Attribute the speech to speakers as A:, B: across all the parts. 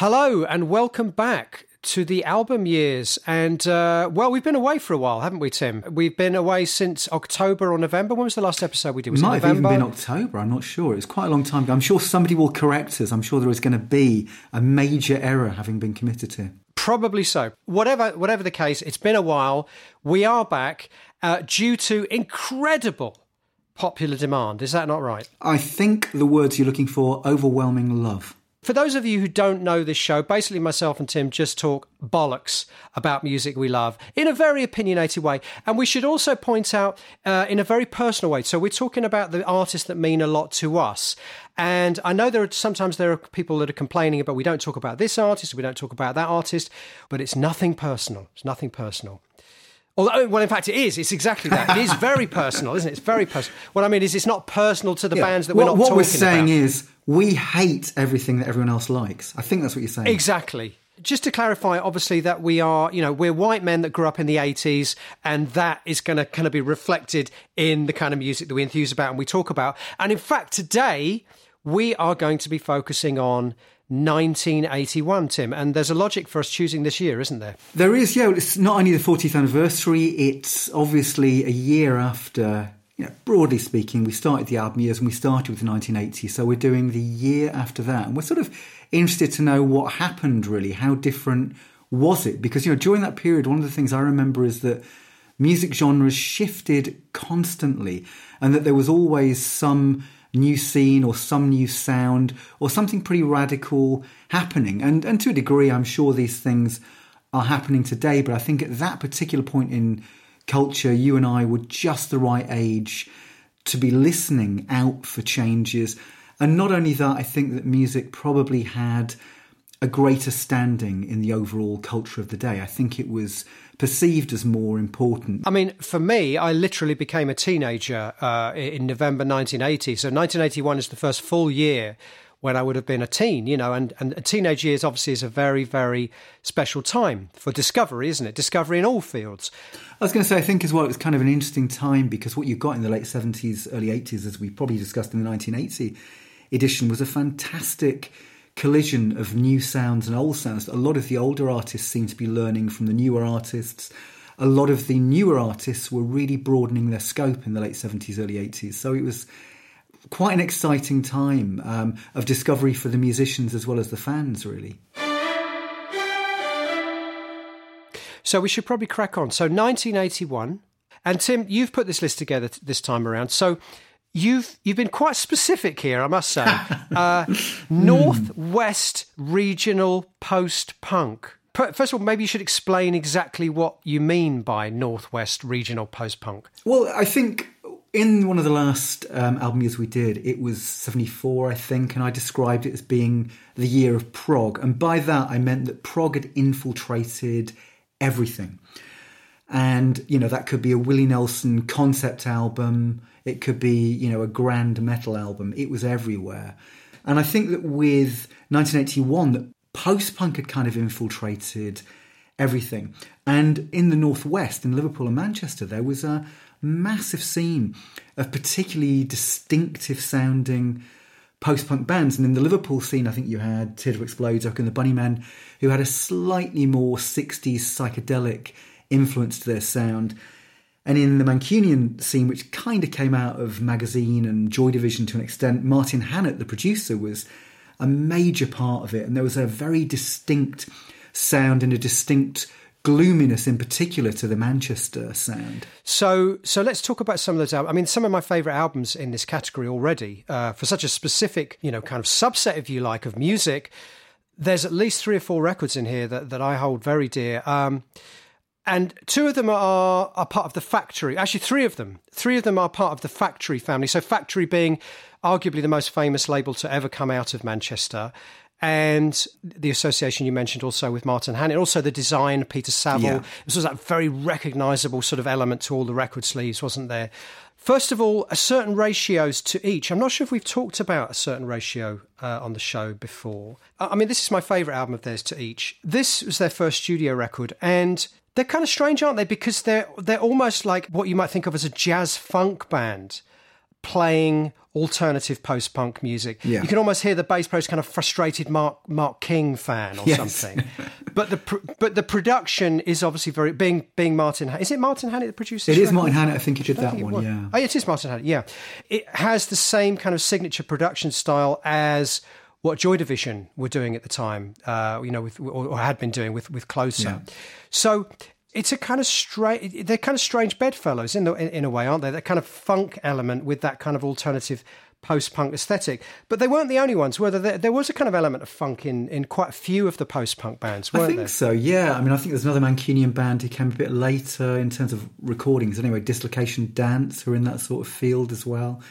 A: Hello and welcome back to the album years. And uh, well, we've been away for a while, haven't we, Tim? We've been away since October or November. When was the last episode we did? Was
B: it might have even been October. I'm not sure. It was quite a long time ago. I'm sure somebody will correct us. I'm sure there is going to be a major error having been committed to.
A: Probably so. Whatever, whatever the case, it's been a while. We are back uh, due to incredible popular demand. Is that not right?
B: I think the words you're looking for overwhelming love.
A: For those of you who don't know this show, basically myself and Tim just talk bollocks about music we love in a very opinionated way. And we should also point out uh, in a very personal way. So we're talking about the artists that mean a lot to us. And I know there are sometimes there are people that are complaining about we don't talk about this artist, we don't talk about that artist, but it's nothing personal. It's nothing personal. Although, well, in fact, it is. It's exactly that. It is very personal, isn't it? It's very personal. What I mean is, it's not personal to the yeah. bands that we're not
B: what
A: talking
B: we're saying
A: about.
B: is, we hate everything that everyone else likes. I think that's what you're saying.
A: Exactly. Just to clarify, obviously, that we are, you know, we're white men that grew up in the 80s, and that is going to kind of be reflected in the kind of music that we enthuse about and we talk about. And in fact, today, we are going to be focusing on 1981, Tim. And there's a logic for us choosing this year, isn't there?
B: There is, yeah. It's not only the 40th anniversary, it's obviously a year after, you know, broadly speaking, we started the album years and we started with 1980. So we're doing the year after that. And we're sort of interested to know what happened, really. How different was it? Because, you know, during that period, one of the things I remember is that music genres shifted constantly and that there was always some new scene or some new sound or something pretty radical happening. And, and to a degree, I'm sure these things are happening today. But I think at that particular point in culture, you and I were just the right age to be listening out for changes. And not only that, I think that music probably had a greater standing in the overall culture of the day. I think it was perceived as more important.
A: I mean, for me, I literally became a teenager uh, in November 1980. So 1981 is the first full year when I would have been a teen, you know, and, and teenage years obviously is a very, very special time for discovery, isn't it? Discovery in all fields.
B: I was going to say, I think as well, it was kind of an interesting time because what you got in the late 70s, early 80s, as we probably discussed in the 1980 edition, was a fantastic collision of new sounds and old sounds. A lot of the older artists seem to be learning from the newer artists. A lot of the newer artists were really broadening their scope in the late 70s, early 80s. So it was quite an exciting time um, of discovery for the musicians as well as the fans, really.
A: So we should probably crack on. So 1981. And Tim, you've put this list together this time around. So You've you've been quite specific here, I must say. Uh, Northwest regional post punk. First of all, maybe you should explain exactly what you mean by Northwest regional post punk.
B: Well, I think in one of the last um, album years we did, it was 74, I think, and I described it as being the year of prog. And by that, I meant that prog had infiltrated everything. And, you know, that could be a Willie Nelson concept album, it could be, you know, a grand metal album. It was everywhere. And I think that with 1981, that post punk had kind of infiltrated everything. And in the Northwest, in Liverpool and Manchester, there was a massive scene of particularly distinctive sounding post punk bands. And in the Liverpool scene, I think you had Teardrop Explodes, and the Bunnymen, who had a slightly more 60s psychedelic influence to their sound. And in the Mancunian scene, which kind of came out of magazine and Joy Division to an extent, Martin Hannett, the producer, was a major part of it. And there was a very distinct sound and a distinct gloominess in particular to the Manchester sound.
A: So, so let's talk about some of those albums. I mean, some of my favourite albums in this category already, uh, for such a specific, you know, kind of subset, if you like, of music. There's at least three or four records in here that, that I hold very dear. Um, and two of them are, are part of the factory. Actually, three of them. Three of them are part of the factory family. So, factory being arguably the most famous label to ever come out of Manchester. And the association you mentioned also with Martin Hannett, also the design, Peter Saville. Yeah. This was that very recognizable sort of element to all the record sleeves, wasn't there? First of all, a certain ratios to each. I'm not sure if we've talked about a certain ratio uh, on the show before. I mean, this is my favourite album of theirs to each. This was their first studio record, and they're kind of strange, aren't they? Because they're they're almost like what you might think of as a jazz funk band, playing alternative post punk music.
B: Yeah.
A: You can almost hear the bass player's kind of frustrated Mark Mark King fan or
B: Yes.
A: something. but the pr- but the production is obviously very being being Martin. Is it Martin Hannett that produces?
B: It
A: record?
B: Martin Hannett. I think he did that one. Yeah.
A: Oh, it is Martin Hannett. Yeah, it has the same kind of signature production style as what Joy Division were doing at the time. Uh, you know, with or, or had been doing with with Closer.
B: Yeah.
A: So. It's a kind of strange. They're kind of strange bedfellows in, the, in in a way, aren't they? That kind of funk element with that kind of alternative post-punk aesthetic. But they weren't the only ones. Whether there, there was a kind of element of funk in, in quite a few of the post-punk bands, weren't
B: I think
A: there?
B: so, yeah. I mean, I think there's another Mancunian band who came a bit later in terms of recordings. Anyway, Dislocation Dance, who are in that sort of field as well.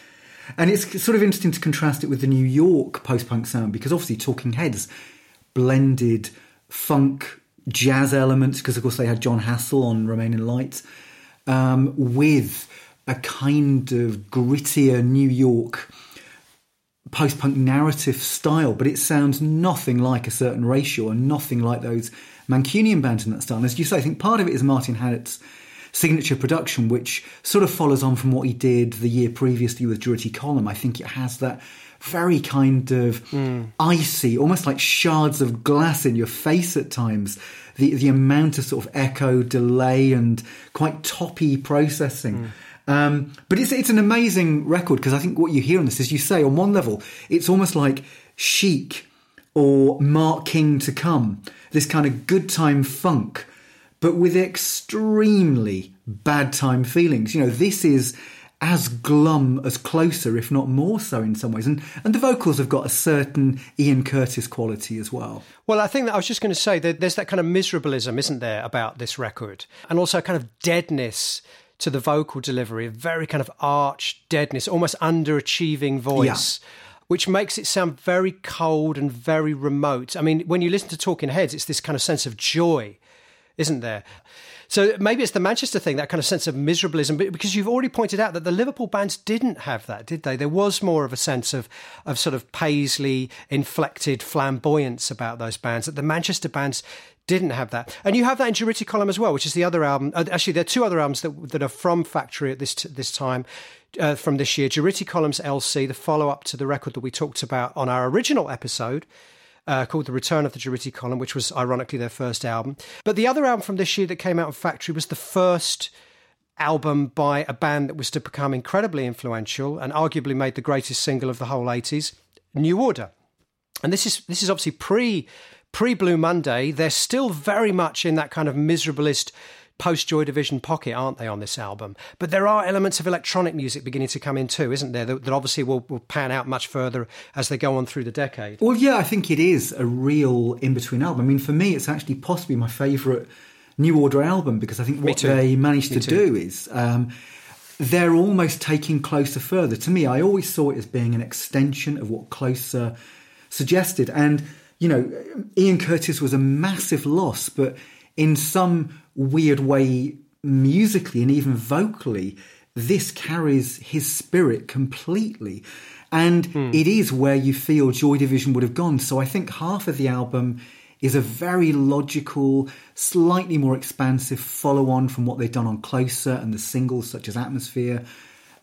B: And it's sort of interesting to contrast it with the New York post punk sound because obviously Talking Heads blended funk, jazz elements, because of course they had Jon Hassell on Remain in Light, um, with a kind of grittier New York post punk narrative style, but it sounds nothing like a certain ratio and nothing like those Mancunian bands in that style. And as you say, I think part of it is Martin Hannett's signature production, which sort of follows on from what he did the year previously with Durutti Column. I think it has that very kind of icy, almost like shards of glass in your face at times. The the amount of sort of echo, delay, and quite toppy processing. Um, but it's it's an amazing record because I think what you hear on this is you say on one level it's almost like Chic or Mark King to come, this kind of good time funk, but with extremely bad time feelings. You know, this is as glum as closer, if not more so in some ways. And and the vocals have got a certain Ian Curtis quality as well.
A: Well, I think that I was just going to say that there's that kind of miserableism, isn't there, about this record, and also a kind of deadness to the vocal delivery, a very kind of arch deadness, almost underachieving voice. Which makes it sound very cold and very remote. I mean, when you listen to Talking Heads, it's this kind of sense of joy, isn't there? So maybe it's the Manchester thing, that kind of sense of miserableism, because you've already pointed out that the Liverpool bands didn't have that, did they? There was more of a sense of, of sort of paisley, inflected flamboyance about those bands, that the Manchester bands didn't have that. And you have that in Durutti Column as well, which is the other album. uh, Actually, there are two other albums that, that are from Factory at this, this time. Uh, from this year, Durutti Column's LC, the follow up to the record that we talked about on our original episode, uh, called The Return of the Durutti Column, which was ironically their first album. But the other album from this year that came out of Factory was the first album by a band that was to become incredibly influential and arguably made the greatest single of the whole 80s, New Order. And this is this is obviously pre pre Blue Monday. They're still very much in that kind of miserablest post Joy Division pocket, aren't they, on this album? But there are elements of electronic music beginning to come in too, isn't there? That, that obviously will, will pan out much further as they go on through the decade.
B: Well, yeah, I think it is a real in between album. I mean, for me, it's actually possibly my favourite New Order album because I think what they managed
A: Me
B: to
A: too.
B: do is um, they're almost taking Closer further. To me, I always saw it as being an extension of what Closer suggested. And, you know, Ian Curtis was a massive loss, but in some weird way, musically and even vocally, this carries his spirit completely. And hmm. it is where you feel Joy Division would have gone. So I think half of the album is a very logical, slightly more expansive follow on from what they've done on Closer and the singles such as Atmosphere.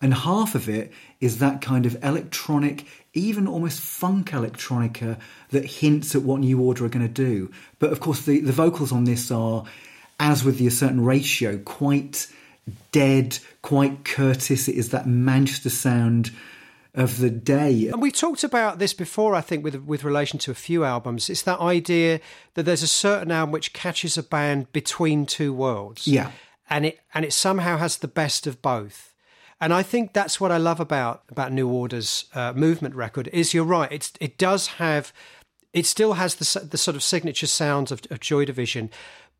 B: And half of it is that kind of electronic, even almost funk electronica that hints at what New Order are going to do. But of course, the, the vocals on this are, as with the A Certain Ratio, quite dead, quite Curtis. It is that Manchester sound of the day.
A: And we talked about this before, I think, with with relation to a few albums. It's that idea that there's a certain album which catches a band between two worlds.
B: Yeah.
A: And it and it somehow has the best of both. And I think that's what I love about about New Order's uh, movement record. Is you're right. It's it does have, it still has the the sort of signature sounds of, of Joy Division,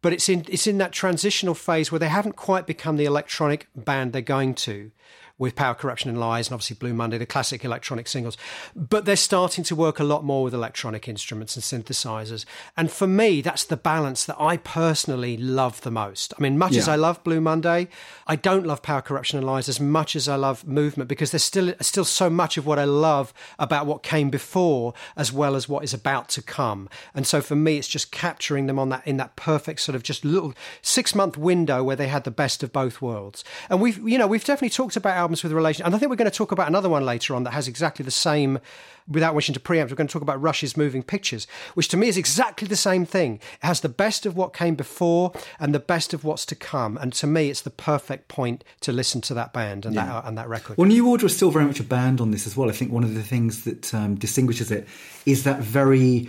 A: but it's in it's in that transitional phase where they haven't quite become the electronic band they're going to with Power, Corruption and Lies and obviously Blue Monday, the classic electronic singles. But they're starting to work a lot more with electronic instruments and synthesizers. And for me, that's the balance that I personally love the most. I mean, much as I love Blue Monday, I don't love Power, Corruption and Lies as much as I love Movement because there's still still so much of what I love about what came before as well as what is about to come. And so for me, it's just capturing them on that in that perfect sort of just little six month window where they had the best of both worlds. And we've you know we've definitely talked about albums with relation. And I think we're going to talk about another one later on that has exactly the same. Without wishing to preempt, we're going to talk about Rush's Moving Pictures, which to me is exactly the same thing. It has the best of what came before and the best of what's to come. And to me, it's the perfect point to listen to that band and yeah. that and that record.
B: Well, New Order is still very much a band on this as well. I think one of the things that um, distinguishes it is that very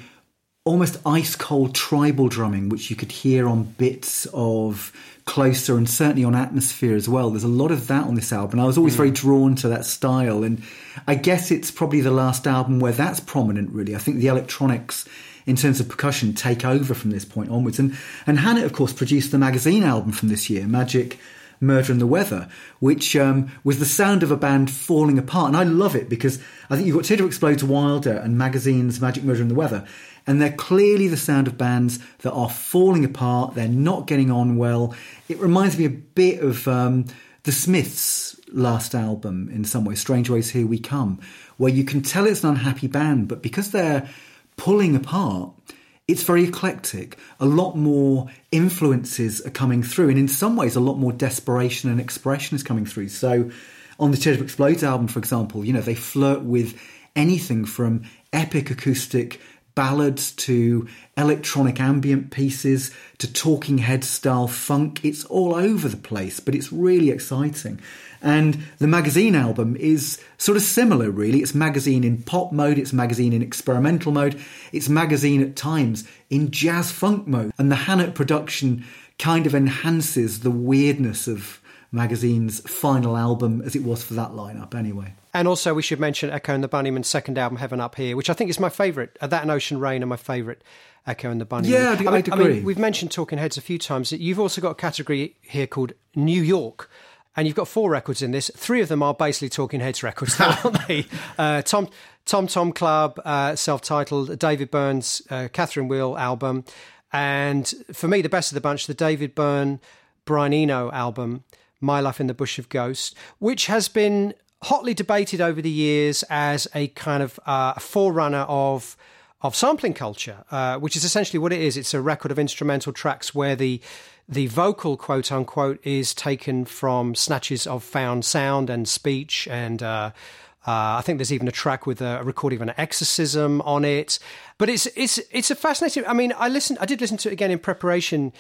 B: almost ice cold tribal drumming, which you could hear on bits of closer and certainly on atmosphere as well. There's a lot of that on this album. I was always mm. very drawn to that style, and I guess it's probably the last album where that's prominent. Really, I think the electronics. In terms of percussion, take over from this point onwards, and and Hannett, of course, produced the magazine album from this year, Magic, Murder and the Weather, which um, was the sound of a band falling apart. And I love it because I think you've got Teardrop Explodes Wilder and Magazine's Magic, Murder and the Weather. And they're clearly the sound of bands that are falling apart. They're not getting on well. It reminds me a bit of um, the Smiths' last album in some way, Strangeways Here We Come, where you can tell it's an unhappy band, but because they're pulling apart, it's very eclectic. A lot more influences are coming through, and in some ways, a lot more desperation and expression is coming through. So, on the Teardrop Explodes album, for example, you know, they flirt with anything from epic acoustic ballads to electronic ambient pieces to talking head style funk. It's all over the place, but it's really exciting. And the magazine album is sort of similar, really. It's magazine in pop mode, it's magazine in experimental mode, it's magazine at times in jazz funk mode. And the Hannett production kind of enhances the weirdness of magazine's final album as it was for that lineup, anyway.
A: And also, we should mention Echo and the Bunnymen's second album, Heaven Up Here, which I think is my favourite. Uh, that and Ocean Rain are my favourite. Echo and the Bunnymen.
B: Yeah, I, I, mean, I mean,
A: we've mentioned Talking Heads a few times. You've also got a category here called New York. And you've got four records in this. Three of them are basically Talking Heads records, aren't they? Uh, Tom Tom Tom Club, uh, self-titled, David Byrne's uh, Catherine Wheel album, and for me, the best of the bunch, the David Byrne Brian Eno album, My Life in the Bush of Ghosts, which has been hotly debated over the years as a kind of uh, forerunner of of sampling culture, uh, which is essentially what it is. It's a record of instrumental tracks where the the vocal quote unquote is taken from snatches of found sound and speech and. Uh, uh, I think there's even a track with a, recording of an exorcism on it, but it's it's it's a fascinating. I mean, I listened, I did listen to it again in preparation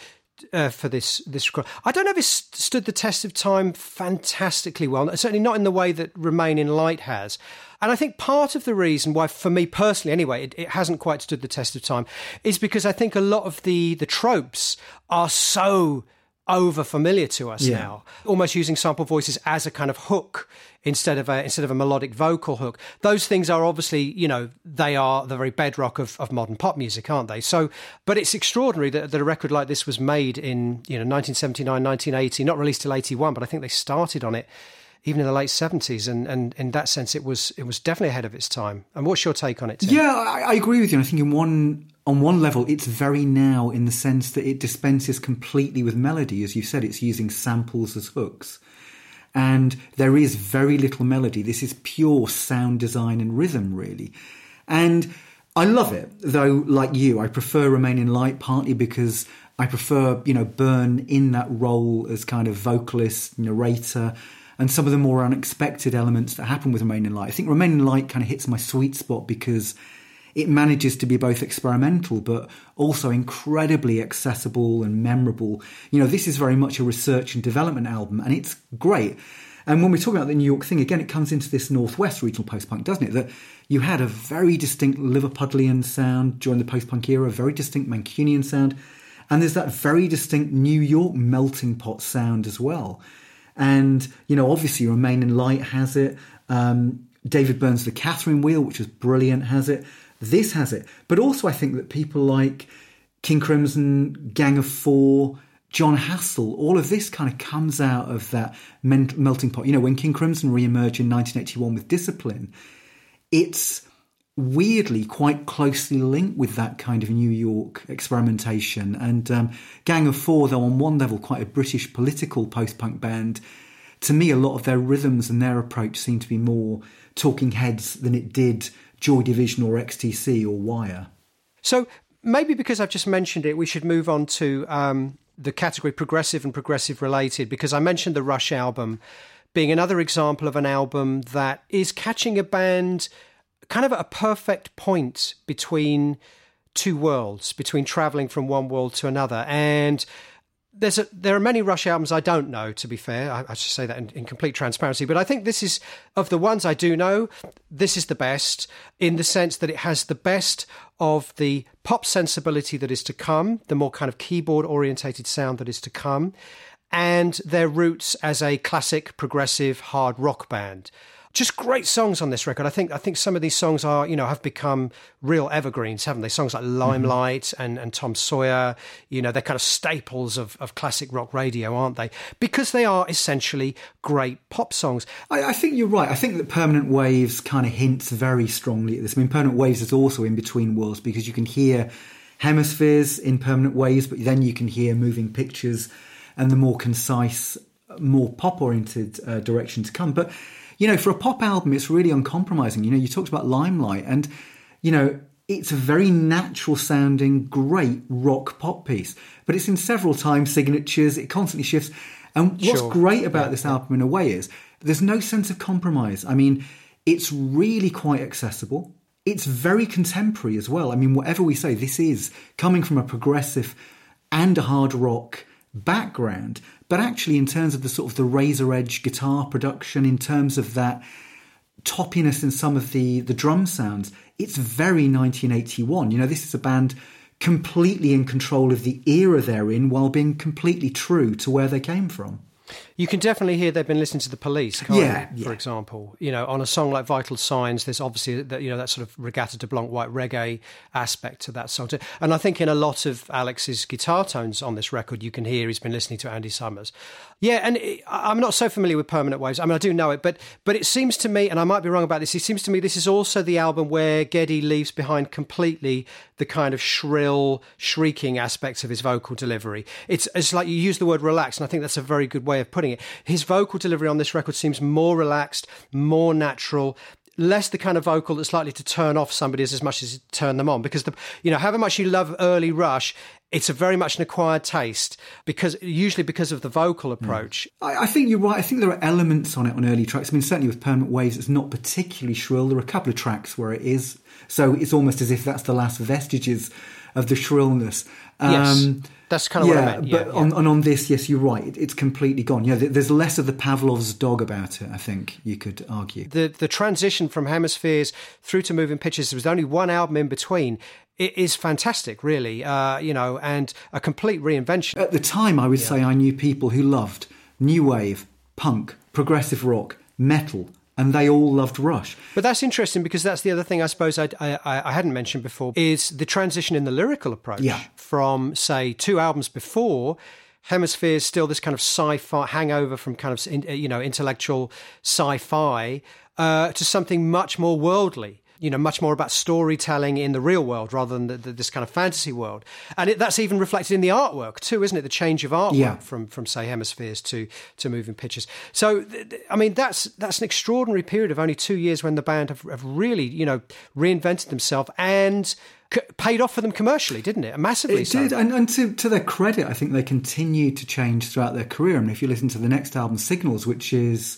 A: uh, for this this record. I don't know if it stood the test of time fantastically well. Certainly not in the way that Remain in Light has. And I think part of the reason why, for me personally, anyway, it, it hasn't quite stood the test of time, is because I think a lot of the the tropes are so over familiar to us yeah. now, almost using sample voices as a kind of hook instead of a instead of a melodic vocal hook. Those things are obviously, you know, they are the very bedrock of, of modern pop music, aren't they? So, but it's extraordinary that, that a record like this was made in you know 1979, 1980, not released till 81, but I think they started on it even in the late seventies, and, and in that sense, it was it was definitely ahead of its time. And what's your take on it? Tim?
B: Yeah, I, I agree with you. I think in one on one level, it's very now in the sense that it dispenses completely with melody, as you said. It's using samples as hooks, and there is very little melody. This is pure sound design and rhythm, really, and. I love it, though. Like you, I prefer Remain in Light partly because I prefer, you know, Byrne in that role as kind of vocalist, narrator, and some of the more unexpected elements that happen with Remain in Light. I think Remain in Light kind of hits my sweet spot because it manages to be both experimental but also incredibly accessible and memorable. You know, this is very much a research and development album, and it's great. And when we talk about the New York thing, again, it comes into this Northwest regional post punk, doesn't it? That you had a very distinct Liverpudlian sound during the post punk era, a very distinct Mancunian sound, and there's that very distinct New York melting pot sound as well. And, you know, obviously Remain in Light has it. Um, David Byrne's The Catherine Wheel, which is brilliant, has it. This has it. But also, I think that people like King Crimson, Gang of Four, Jon Hassell, all of this kind of comes out of that melting pot. You know, when King Crimson re-emerged in 1981 with Discipline, it's weirdly quite closely linked with that kind of New York experimentation. And um, Gang of Four, though on one level quite a British political post-punk band, to me a lot of their rhythms and their approach seem to be more Talking Heads than it did Joy Division or XTC or Wire.
A: So maybe because I've just mentioned it, we should move on to um, the category progressive and progressive related because I mentioned the Rush album being another example of an album that is catching a band kind of at a perfect point between two worlds, between traveling from one world to another. And there's a, there are many Rush albums I don't know. To be fair, I, I should say that in, in, complete transparency. But I think this is of the ones I do know. This is the best in the sense that it has the best of the pop sensibility that is to come, the more kind of keyboard orientated sound that is to come, and their roots as a classic progressive hard rock band just great songs on this record. I think I think some of these songs are you know have become real evergreens, haven't they? Songs like Limelight mm-hmm. and, and Tom Sawyer, you know, they're kind of staples of, of classic rock radio, aren't they? Because they are essentially great pop songs.
B: I, I think you're right. I think that Permanent Waves kind of hints very strongly at this. I mean, Permanent Waves is also in between worlds because you can hear hemispheres in Permanent Waves, but then you can hear moving pictures and the more concise, more pop oriented uh, direction to come. But you know, for a pop album, it's really uncompromising. You know, you talked about Limelight, and, you know, it's a very natural sounding, great rock pop piece, but it's in several time signatures, it constantly shifts. And what's sure. great about yeah. this album in a way is there's no sense of compromise. I mean, it's really quite accessible. It's very contemporary as well. I mean, whatever we say, this is coming from a progressive and a hard rock background, but actually in terms of the sort of the razor edge guitar production, in terms of that toppiness in some of the the drum sounds, it's very 1981. You know, this is a band completely in control of the era they're in while being completely true to where they came from.
A: You can definitely hear they've been listening to the police, yeah, you, for yeah. example. You know, on a song like Vital Signs, there's obviously that you know that sort of Reggatta de Blanc white reggae aspect to that song. And I think in a lot of Alex's guitar tones on this record, you can hear he's been listening to Andy Summers. Yeah, and it, I'm not so familiar with Permanent Waves. I mean, I do know it, but but it seems to me, and I might be wrong about this. It seems to me this is also the album where Geddy leaves behind completely the kind of shrill, shrieking aspects of his vocal delivery. It's it's like you use the word relaxed, and I think that's a very good way of putting it. His vocal delivery on this record seems more relaxed, more natural, less the kind of vocal that's likely to turn off somebody as, as much as turn them on. Because the you know, however much you love early Rush, it's a very much an acquired taste because usually because of the vocal approach.
B: Mm. I, I, think you're right. I think there are elements on it on early tracks. I mean, certainly with Permanent Waves, it's not particularly shrill. There are a couple of tracks where it is, so it's almost as if that's the last vestiges of the shrillness.
A: Um, yes. That's kind of
B: yeah,
A: what I meant.
B: Yeah, but yeah. On, and on this, yes, you're right. It's completely gone. Yeah, there's less of the Pavlov's dog about it. I think you could argue.
A: The the transition from Hemispheres through to Moving Pictures. There was only one album in between. It is fantastic, really. Uh, you know, and a complete reinvention.
B: At the time, I would yeah. say I knew people who loved new wave, punk, progressive rock, metal, and they all loved Rush.
A: But that's interesting because that's the other thing I suppose I, I, I hadn't mentioned before is the transition in the lyrical approach yeah. from, say, two albums before. Hemisphere is still this kind of sci-fi hangover from kind of you know intellectual sci-fi uh, to something much more worldly you know, much more about storytelling in the real world rather than the, the, this kind of fantasy world. And it, that's even reflected in the artwork too, isn't it? The change of artwork yeah. from from say hemispheres to to moving pictures. So, I mean, that's that's an extraordinary period of only two years when the band have, have really, you know, reinvented themselves and paid off for them commercially, didn't it? Massively.
B: It
A: so.
B: did, and, and to, to, their credit, I think they continued to change throughout their career. I mean, if you listen to the next album, Signals, which is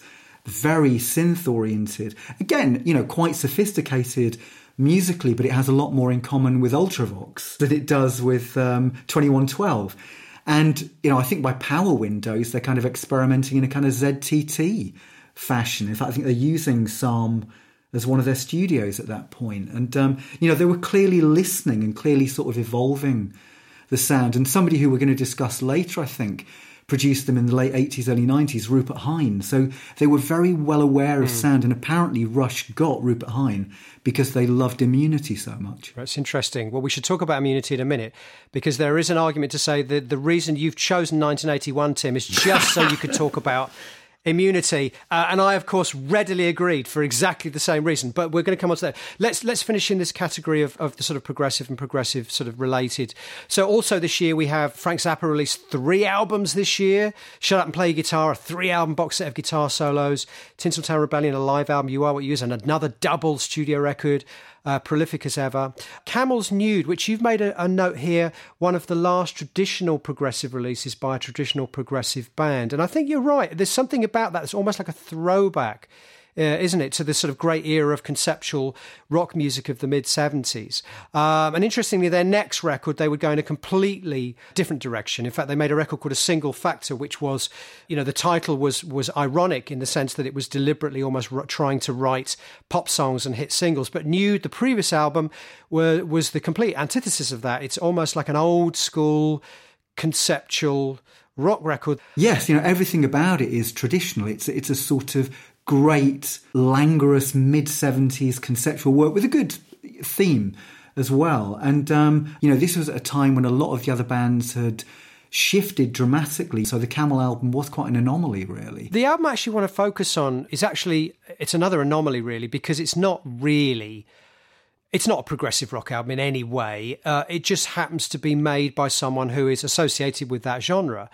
B: very synth oriented. Again, you know, quite sophisticated musically, but it has a lot more in common with Ultravox than it does with um, 2112. And, you know, I think by Power Windows, they're kind of experimenting in a kind of ZTT fashion. In fact, I think they're using Sarm as one of their studios at that point. And, um, you know, they were clearly listening and clearly sort of evolving the sound. And somebody who we're going to discuss later, I think, produced them in the late 80s, early 90s, Rupert Hine. So they were very well aware of mm. sound, and apparently Rush got Rupert Hine because they loved immunity so much.
A: That's interesting. Well, we should talk about immunity in a minute because there is an argument to say that the reason you've chosen 1981, Tim, is just so you could talk about immunity. Uh, and I, of course, readily agreed for exactly the same reason. But we're going to come on to that. Let's let's finish in this category of, of the sort of progressive and progressive sort of related. So also this year we have Frank Zappa released three albums this year. Shut Up and Play Guitar, a three album box set of guitar solos. Tinseltown Rebellion, a live album. You Are What You Use, and another double studio record. Uh, prolific as ever. Camel's Nude, which you've made a, a note here, one of the last traditional progressive releases by a traditional progressive band. And I think you're right. There's something about that that's almost like a throwback uh, isn't it, to this sort of great era of conceptual rock music of the mid 70s. Um, and interestingly, their next record, they would go in a completely different direction. In fact, they made a record called A Single Factor, which was, you know, the title was, was ironic in the sense that it was deliberately almost r- trying to write pop songs and hit singles. But Nude, the previous album, were, was the complete antithesis of that. It's almost like an old school conceptual rock record.
B: Yes, you know everything about it is traditional. It's it's a sort of great, languorous mid 70s conceptual work with a good theme as well. And, um, you know, this was a time when a lot of the other bands had shifted dramatically. So the Camel album was quite an anomaly, really.
A: The album I actually want to focus on is actually, it's another anomaly, really, because it's not really. It's not a progressive rock album in any way. Uh, it just happens to be made by someone who is associated with that genre.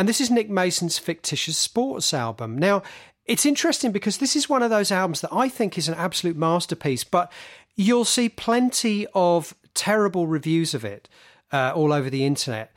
A: And this is Nick Mason's Fictitious Sports album. Now, it's interesting because this is one of those albums that I think is an absolute masterpiece, but you'll see plenty of terrible reviews of it uh, all over the internet,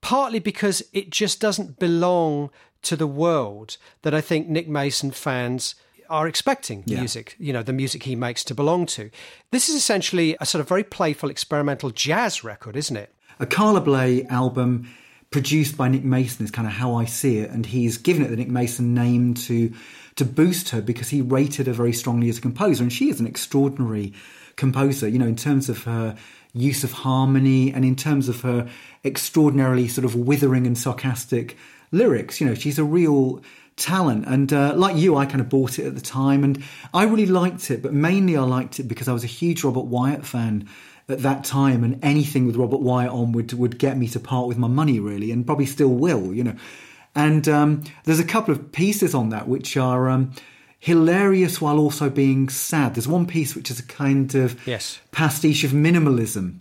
A: partly because it just doesn't belong to the world that I think Nick Mason fans are expecting yeah. music, you know, the music he makes to belong to. This is essentially a sort of very playful experimental jazz record, isn't it?
B: A Carla Bley album produced by Nick Mason is kind of how I see it, and he's given it the Nick Mason name to to boost her because he rated her very strongly as a composer, and she is an extraordinary composer. You know, in terms of her use of harmony and in terms of her extraordinarily sort of withering and sarcastic lyrics. You know, she's a real talent. And uh, like you, I kind of bought it at the time, and I really liked it. But mainly, I liked it because I was a huge Robert Wyatt fan at that time, and anything with Robert Wyatt on would would get me to part with my money, really, and probably still will, you know. And um, there's a couple of pieces on that which are um, hilarious while also being sad. There's one piece which is a kind of
A: yes.
B: pastiche of minimalism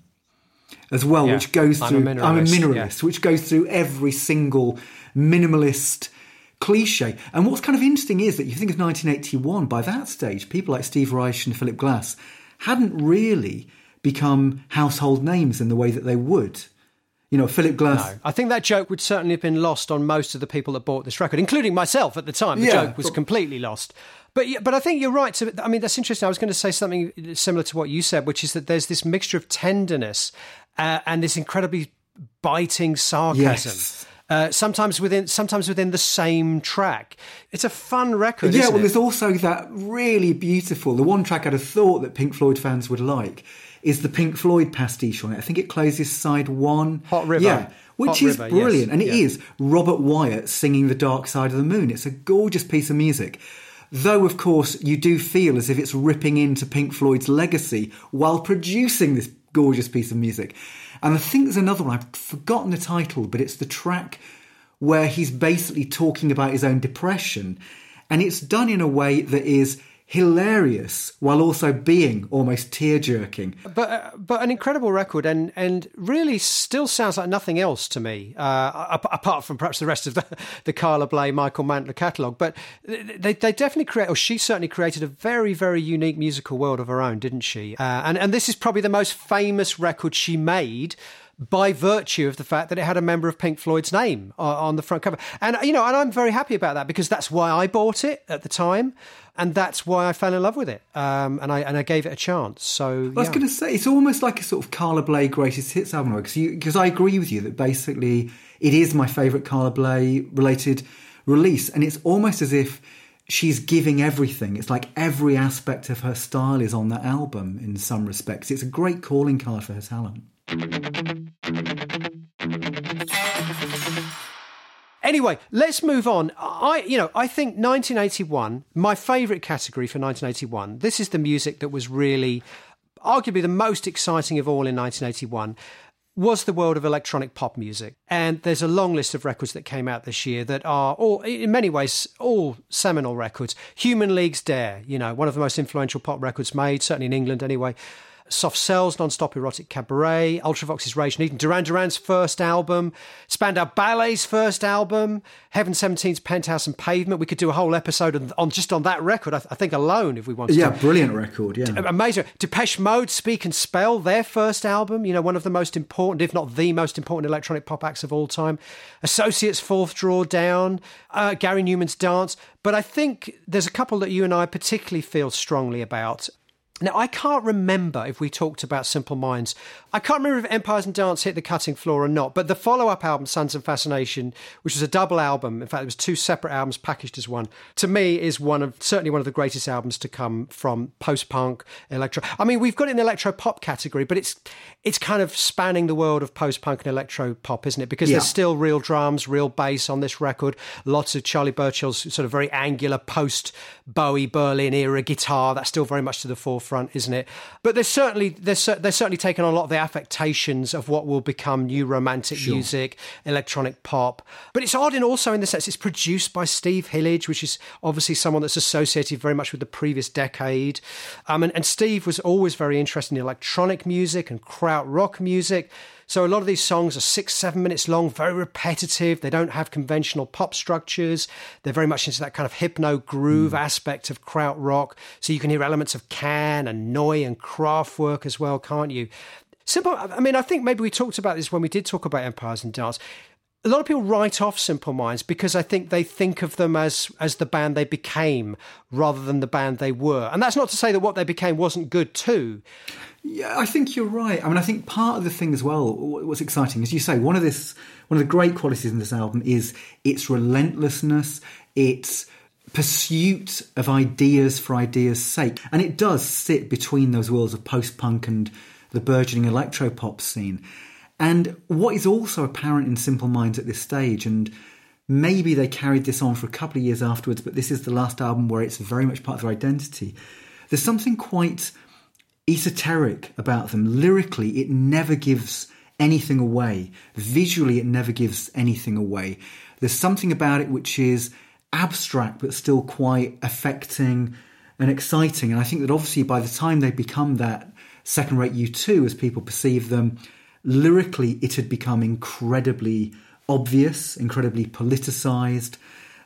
B: as well, yeah. which goes through. I'm a mineralist, I'm a mineralist yeah. which goes through every single minimalist cliche. And what's kind of interesting is that you think of 1981. By that stage, people like Steve Reich and Philip Glass hadn't really become household names in the way that they would. You know, Philip Glass.
A: No, I think that joke would certainly have been lost on most of the people that bought this record, including myself at the time. The yeah, joke was but, completely lost. But but I think you're right. To, I mean, that's interesting. I was going to say something similar to what you said, which is that there's this mixture of tenderness uh, and this incredibly biting sarcasm.
B: Yes.
A: Uh, sometimes within sometimes within the same track. It's a fun record.
B: Yeah, well,
A: it?
B: there's also that really beautiful. The one track I'd have thought that Pink Floyd fans would like is the Pink Floyd pastiche on it. I think it closes side one.
A: Hot River.
B: Yeah. Which
A: Hot
B: is
A: River,
B: brilliant.
A: Yes.
B: And it
A: yeah.
B: is Robert Wyatt singing The Dark Side of the Moon. It's a gorgeous piece of music. Though, of course, you do feel as if it's ripping into Pink Floyd's legacy while producing this gorgeous piece of music. And I think there's another one, I've forgotten the title, but it's the track where he's basically talking about his own depression. And it's done in a way that is hilarious while also being almost tear jerking.
A: But uh, but an incredible record, and and really still sounds like nothing else to me, uh, apart from perhaps the rest of the, the Carla Bley, Michael Mantler catalogue. But they they definitely create, or she certainly created a very very unique musical world of her own, didn't she? Uh, and and this is probably the most famous record she made by virtue of the fact that it had a member of Pink Floyd's name on the front cover. And you know, and I'm very happy about that because that's why I bought it at the time, and that's why I fell in love with it. Um, and I and I gave it a chance. So
B: yeah. I was going to say it's almost like a sort of Carla Bley greatest hits album because because I agree with you that basically it is my favourite Carla Bley related release, and it's almost as if she's giving everything. It's like every aspect of her style is on that album in some respects. It's a great calling card for her talent.
A: Anyway, let's move on. I, you know, I think 1981, my favourite category for 1981. This is the music that was really, arguably, the most exciting of all in 1981 was the world of electronic pop music. And there's a long list of records that came out this year that are all, in many ways, all seminal records. Human League's Dare, you know, one of the most influential pop records made, certainly in England anyway. Soft Cells, Non-Stop Erotic Cabaret, Ultravox's Rage and Eden, Duran Duran's first album, Spandau Ballet's first album, Heaven 17's Penthouse and Pavement. We could do a whole episode on, on just on that record, I, th- I, think alone, if we wanted
B: yeah,
A: to.
B: Yeah, brilliant record, yeah.
A: Amazing. Depeche Mode, Speak and Spell, their first album, you know, one of the most important, if not the most important electronic pop acts of all time. Associates' Fourth Drawer Down, uh, Gary Numan's Dance. But I think there's a couple that you and I particularly feel strongly about. Now, I can't remember if we talked about Simple Minds. I can't remember if Empires and Dance hit the cutting floor or not, but the follow up album, Sons and Fascination, which was a double album, in fact, it was two separate albums packaged as one, to me is one of certainly one of the greatest albums to come from post punk, electro. I mean, we've got it in the electro pop category, but it's it's kind of spanning the world of post punk and electro pop, isn't it? Because yeah. there's still real drums, real bass on this record, lots of Charlie Burchill's sort of very angular post Bowie Berlin era guitar, that's still very much to the forefront front, isn't it? But there's certainly there's they're certainly taken on a lot of the affectations of what will become new romantic sure. music, electronic pop. But it's odd in also in the sense it's produced by Steve Hillage, which is obviously someone that's associated very much with the previous decade. Um, and, and Steve was always very interested in electronic music and krautrock music. So a lot of these songs are six, seven minutes long, very repetitive. They don't have conventional pop structures. They're very much into that kind of hypno groove mm. aspect of krautrock. So you can hear elements of Can and Neu and Kraftwerk as well, can't you? Simple. I mean, I think maybe we talked about this when we did talk about Empires and Dance a lot of people write off Simple Minds because I think they think of them as as the band they became rather than the band they were. And that's not to say that what they became wasn't good too.
B: Yeah, I think you're right. I mean, I think part of the thing as well, what's exciting, as you say, one of this, one of the great qualities in this album is its relentlessness, its pursuit of ideas for ideas' sake, and it does sit between those worlds of post-punk and the burgeoning electro-pop scene. And what is also apparent in Simple Minds at this stage, and maybe they carried this on for a couple of years afterwards, but this is the last album where it's very much part of their identity. There's something quite esoteric about them. Lyrically, it never gives anything away. Visually, it never gives anything away. There's something about it which is abstract but still quite affecting and exciting. And I think that obviously by the time they become that second rate U2 as people perceive them, lyrically it had become incredibly obvious, incredibly politicized.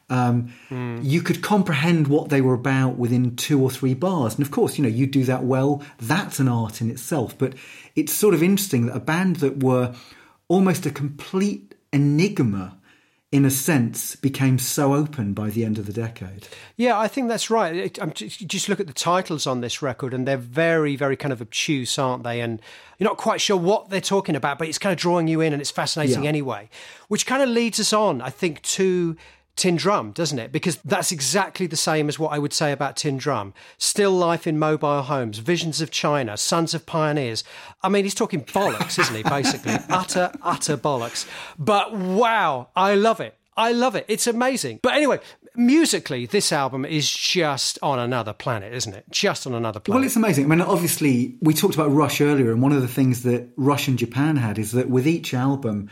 B: Um, mm. You could comprehend what they were about within two or three bars. And of course, you know, you do that well, that's an art in itself. But it's sort of interesting that a band that were almost a complete enigma in a sense, became so open by the end of the decade.
A: Yeah, I think that's right. just look at the titles on this record, and they're very, very kind of obtuse, aren't they? And you're not quite sure what they're talking about, but it's kind of drawing you in, and it's fascinating yeah. anyway. Which kind of leads us on, I think, to Tin Drum, doesn't it? Because that's exactly the same as what I would say about Tin Drum. Still life in mobile homes, visions of China, sons of pioneers. I mean, he's talking bollocks, isn't he? Basically, utter, utter bollocks. But wow, I love it. I love it. It's amazing. But anyway, musically, this album is just on another planet, isn't it? Just on another planet.
B: Well, it's amazing. I mean, obviously, we talked about Rush earlier, and one of the things that Rush and Japan had is that with each album,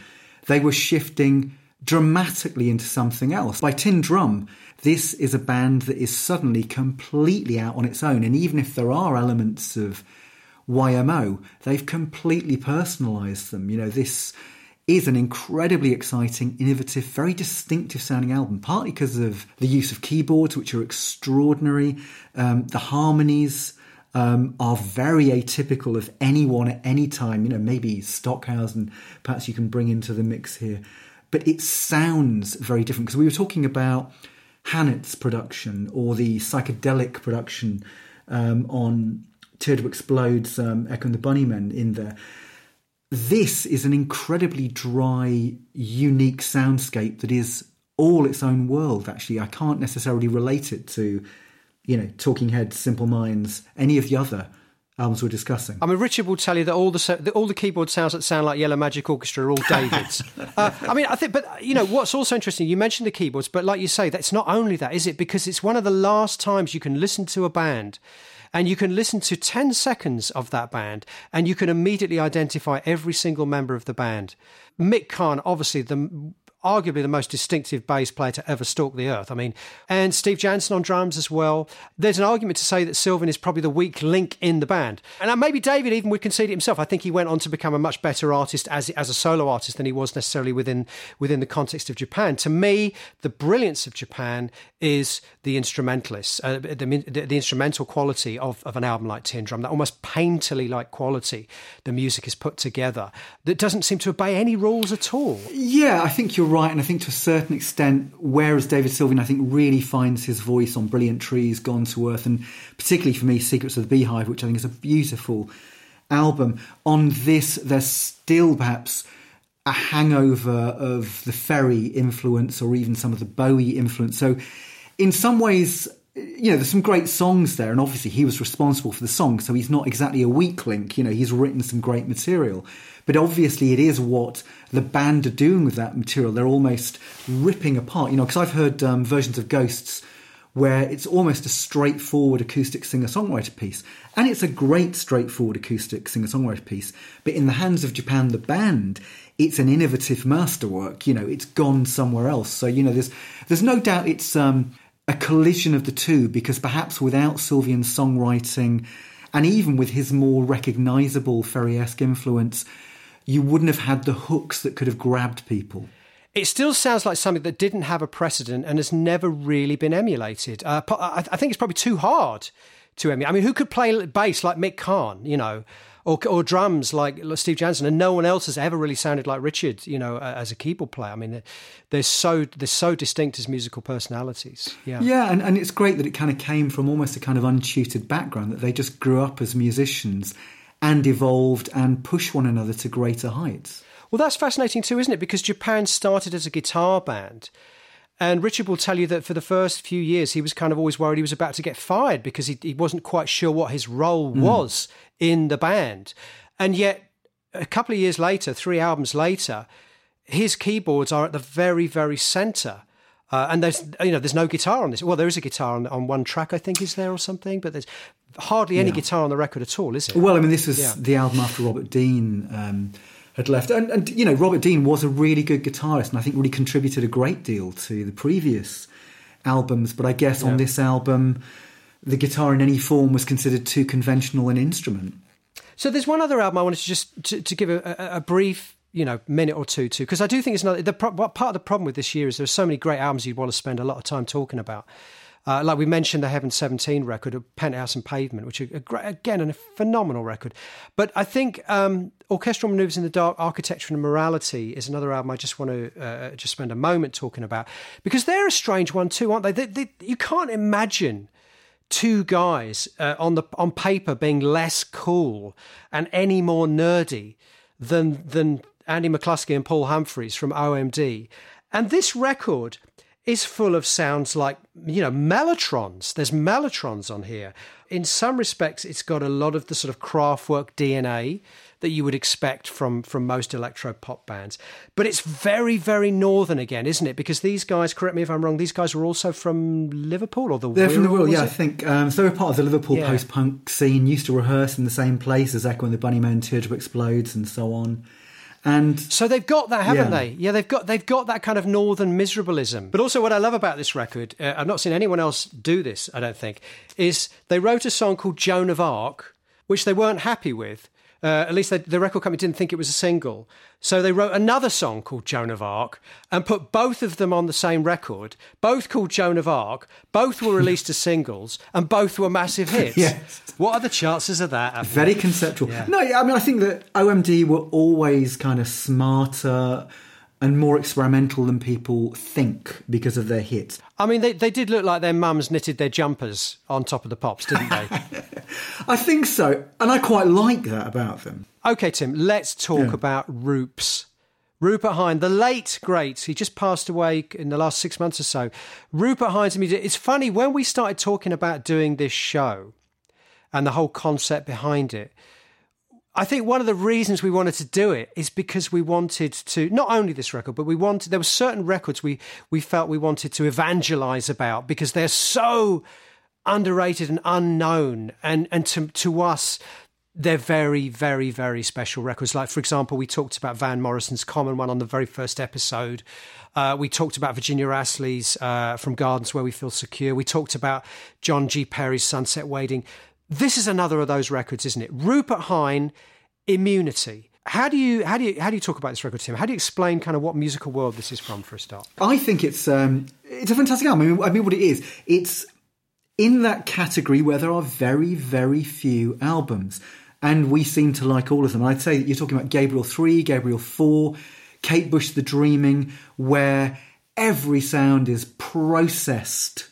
B: they were shifting dramatically into something else. By Tin Drum, this is a band that is suddenly completely out on its own. And even if there are elements of YMO, they've completely personalised them. You know, this is an incredibly exciting, innovative, very distinctive sounding album, partly because of the use of keyboards, which are extraordinary. Um, the harmonies um, are very atypical of anyone at any time. You know, maybe Stockhausen, perhaps you can bring into the mix here but it sounds very different because we were talking about Hannett's production or the psychedelic production um, on Teardrop Explodes' um, Echo and the Bunnymen in there. This is an incredibly dry, unique soundscape that is all its own world. Actually, I can't necessarily relate it to, you know, Talking Heads, Simple Minds, any of the other albums we're discussing.
A: I mean, Richard will tell you that all the all the keyboard sounds that sound like Yellow Magic Orchestra are all David's. uh, I mean, I think, but you know, what's also interesting, you mentioned the keyboards, but like you say, that's not only that, is it? Because it's one of the last times you can listen to a band. And you can listen to 10 seconds of that band and you can immediately identify every single member of the band. Mick Karn, obviously, the arguably the most distinctive bass player to ever stalk the earth. I mean, and Steve Jansen on drums as well. There's an argument to say that Sylvian is probably the weak link in the band. And uh, maybe David even would concede it himself. I think he went on to become a much better artist as, as a solo artist than he was necessarily within, within the context of Japan. To me, the brilliance of Japan is the instrumentalists, uh, the, the, the, instrumental quality of, of an album like Tin Drum, that almost painterly like quality the music is put together that doesn't seem to obey any rules at all.
B: Yeah, I think you're right. And I think to a certain extent, whereas David Sylvian, I think, really finds his voice on Brilliant Trees, Gone to Earth, and particularly for me, Secrets of the Beehive, which I think is a beautiful album. On this, there's still perhaps a hangover of the Ferry influence or even some of the Bowie influence. So, in some ways, you know, there's some great songs there, and obviously he was responsible for the song, so he's not exactly a weak link. You know, he's written some great material. But obviously, it is what the band are doing with that material. They're almost ripping apart, you know, because I've heard um, versions of Ghosts where it's almost a straightforward acoustic singer songwriter piece. And it's a great straightforward acoustic singer songwriter piece. But in the hands of Japan, the band, it's an innovative masterwork. You know, it's gone somewhere else. So, you know, there's, there's no doubt it's, um, a collision of the two because perhaps without Sylvian's songwriting and even with his more recognisable Ferry-esque influence, you wouldn't have had the hooks that could have grabbed people.
A: It still sounds like something that didn't have a precedent and has never really been emulated. Uh, I think it's probably too hard to emulate. I mean, who could play bass like Mick Karn, you know? or, or drums like Steve Jansen, and no one else has ever really sounded like Richard, you know, as a keyboard player. I mean, they're so they're so distinct as musical personalities. Yeah,
B: yeah, and, and it's great that it kind of came from almost a kind of untutored background that they just grew up as musicians and evolved and pushed one another to greater heights.
A: Well, that's fascinating too, isn't it? Because Japan started as a guitar band. And Richard will tell you that for the first few years, he was kind of always worried he was about to get fired because he, he wasn't quite sure what his role mm. was in the band. And yet, a couple of years later, three albums later, his keyboards are at the very, very center. Uh, and there's you know there's no guitar on this. Well, there is a guitar on, on one track, I think, is there or something, but there's hardly any yeah. guitar on the record at all, is it?
B: Well, I mean, this was yeah. the album after Robert Dean um, had left, and, and you know Robert Dean was a really good guitarist, and I think really contributed a great deal to the previous albums. But I guess yeah. on this album, the guitar in any form was considered too conventional an instrument.
A: So there's one other album I wanted to just to, to give a, a, a, brief you know minute or two to because I do think it's another the part of the problem with this year is there's so many great albums you'd want to spend a lot of time talking about. Uh, like we mentioned, the Heaven 17 record of Penthouse and Pavement, which are great, again a phenomenal record. But I think um, Orchestral Maneuvers in the Dark, Architecture and Morality is another album I just want to uh, just spend a moment talking about because they're a strange one too, aren't they? they, they you can't imagine two guys uh, on the on paper being less cool and any more nerdy than than Andy McCluskey and Paul Humphreys from OMD. And this record is full of sounds like, you know, mellotrons. There's mellotrons on here. In some respects, it's got a lot of the sort of Kraftwerk DNA that you would expect from from most electro pop bands. But it's very very northern again, isn't it? Because these guys, correct me if I'm wrong, these guys were also from Liverpool or the
B: they're
A: Wirral,
B: from the Wirral, yeah. It? I think um, so. They were part of the Liverpool yeah. post punk scene. Used to rehearse in the same place as Echo and the Bunnymen, Teardrop Explodes, and so on. And
A: so they've got that, haven't yeah. they? Yeah, they've got they've got that kind of northern miserableism. But also, what I love about this record, uh, I've not seen anyone else do this. I don't think is they wrote a song called Joan of Arc, which they weren't happy with, uh, at least they, the record company didn't think it was a single. So they wrote another song called Joan of Arc and put both of them on the same record, both called Joan of Arc. Both were released as singles and both were massive hits. yes. What are the chances of that?
B: Very conceptual. Yeah. No, I mean, I think that OMD were always kind of smarter and more experimental than people think because of their hits.
A: I mean, they, they did look like their mums knitted their jumpers on top of the pops, didn't they?
B: I think so. And I quite like that about them.
A: Okay, Tim, let's talk yeah. about Roops. Rupert Hines, the late great, he just passed away in the last six months or so. Rupert Hines, music. it's funny, when we started talking about doing this show and the whole concept behind it, I think one of the reasons we wanted to do it is because we wanted to not only this record, but we wanted there were certain records we we felt we wanted to evangelize about because they're so underrated and unknown, and and to to us they're very, very, very special records. Like, for example, we talked about Van Morrison's Common One on the very first episode. Uh, we talked about Virginia Astley's uh, From Gardens Where We Feel Secure. We talked about John G. Perry's Sunset Waiting. This is another of those records, isn't it? Rupert Hine, Immunity. How do you how do you how do you talk about this record, Tim? How do you explain kind of what musical world this is from for a start?
B: I think it's um, it's a fantastic album. I mean, I mean, what it is, it's in that category where there are very very few albums, and we seem to like all of them. I'd say that you're talking about Gabriel three, Gabriel four, Kate Bush, The Dreaming, where every sound is processed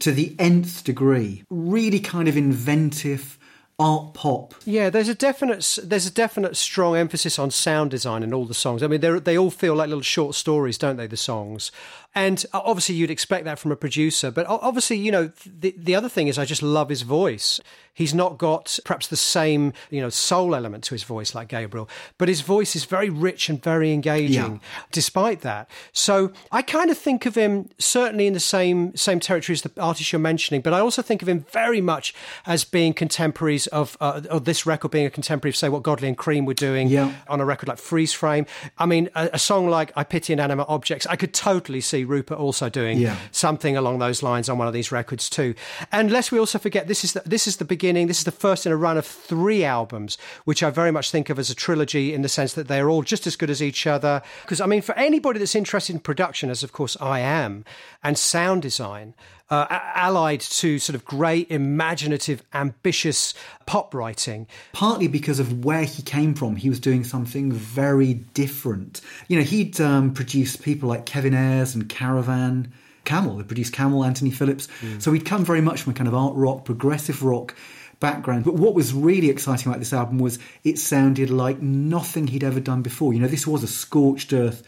B: to the nth degree. Really kind of inventive art pop.
A: Yeah, there's a definite there's a definite strong emphasis on sound design in all the songs. I mean, they they all feel like little short stories, don't they? The songs, and uh, obviously you'd expect that from a producer. But obviously, you know, the the other thing is I just love his voice. He's not got perhaps the same, you know, soul element to his voice like Gabriel, but his voice is very rich and very engaging yeah. despite that. So I kind of think of him certainly in the same same territory as the artist you're mentioning, but I also think of him very much as being contemporaries of, uh, of this record being a contemporary of, say, what Godley and Creme were doing yeah. on a record like Freeze Frame. I mean, a, a, song like I Pity Inanimate Objects, I could totally see Rupert also doing yeah. something along those lines on one of these records too. And lest we also forget, this is the, this is the beginning. This is the first in a run of three albums, which I very much think of as a trilogy in the sense that they're all just as good as each other. Because, I mean, for anybody that's interested in production, as of course I am, and sound design, uh, allied to sort of great, imaginative, ambitious pop writing.
B: Partly because of where he came from, he was doing something very different. You know, he'd um, produced people like Kevin Ayers and Caravan. Camel, they produced Camel, Anthony Phillips. Mm. So he'd come very much from a kind of art rock, progressive rock background. But what was really exciting about this album was it sounded like nothing he'd ever done before. You know, this was a scorched earth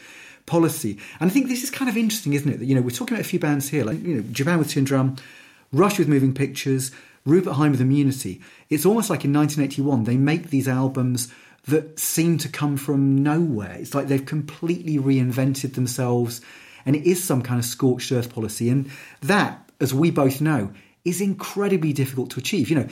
B: policy. And I think this is kind of interesting, isn't it? That, you know, we're talking about a few bands here, like, you know, Japan with Tin Drum, Rush with Moving Pictures, Rupert Hine with Immunity. It's almost like in 1981, they make these albums that seem to come from nowhere. It's like they've completely reinvented themselves, and it is some kind of scorched earth policy. And that, as we both know, is incredibly difficult to achieve. You know,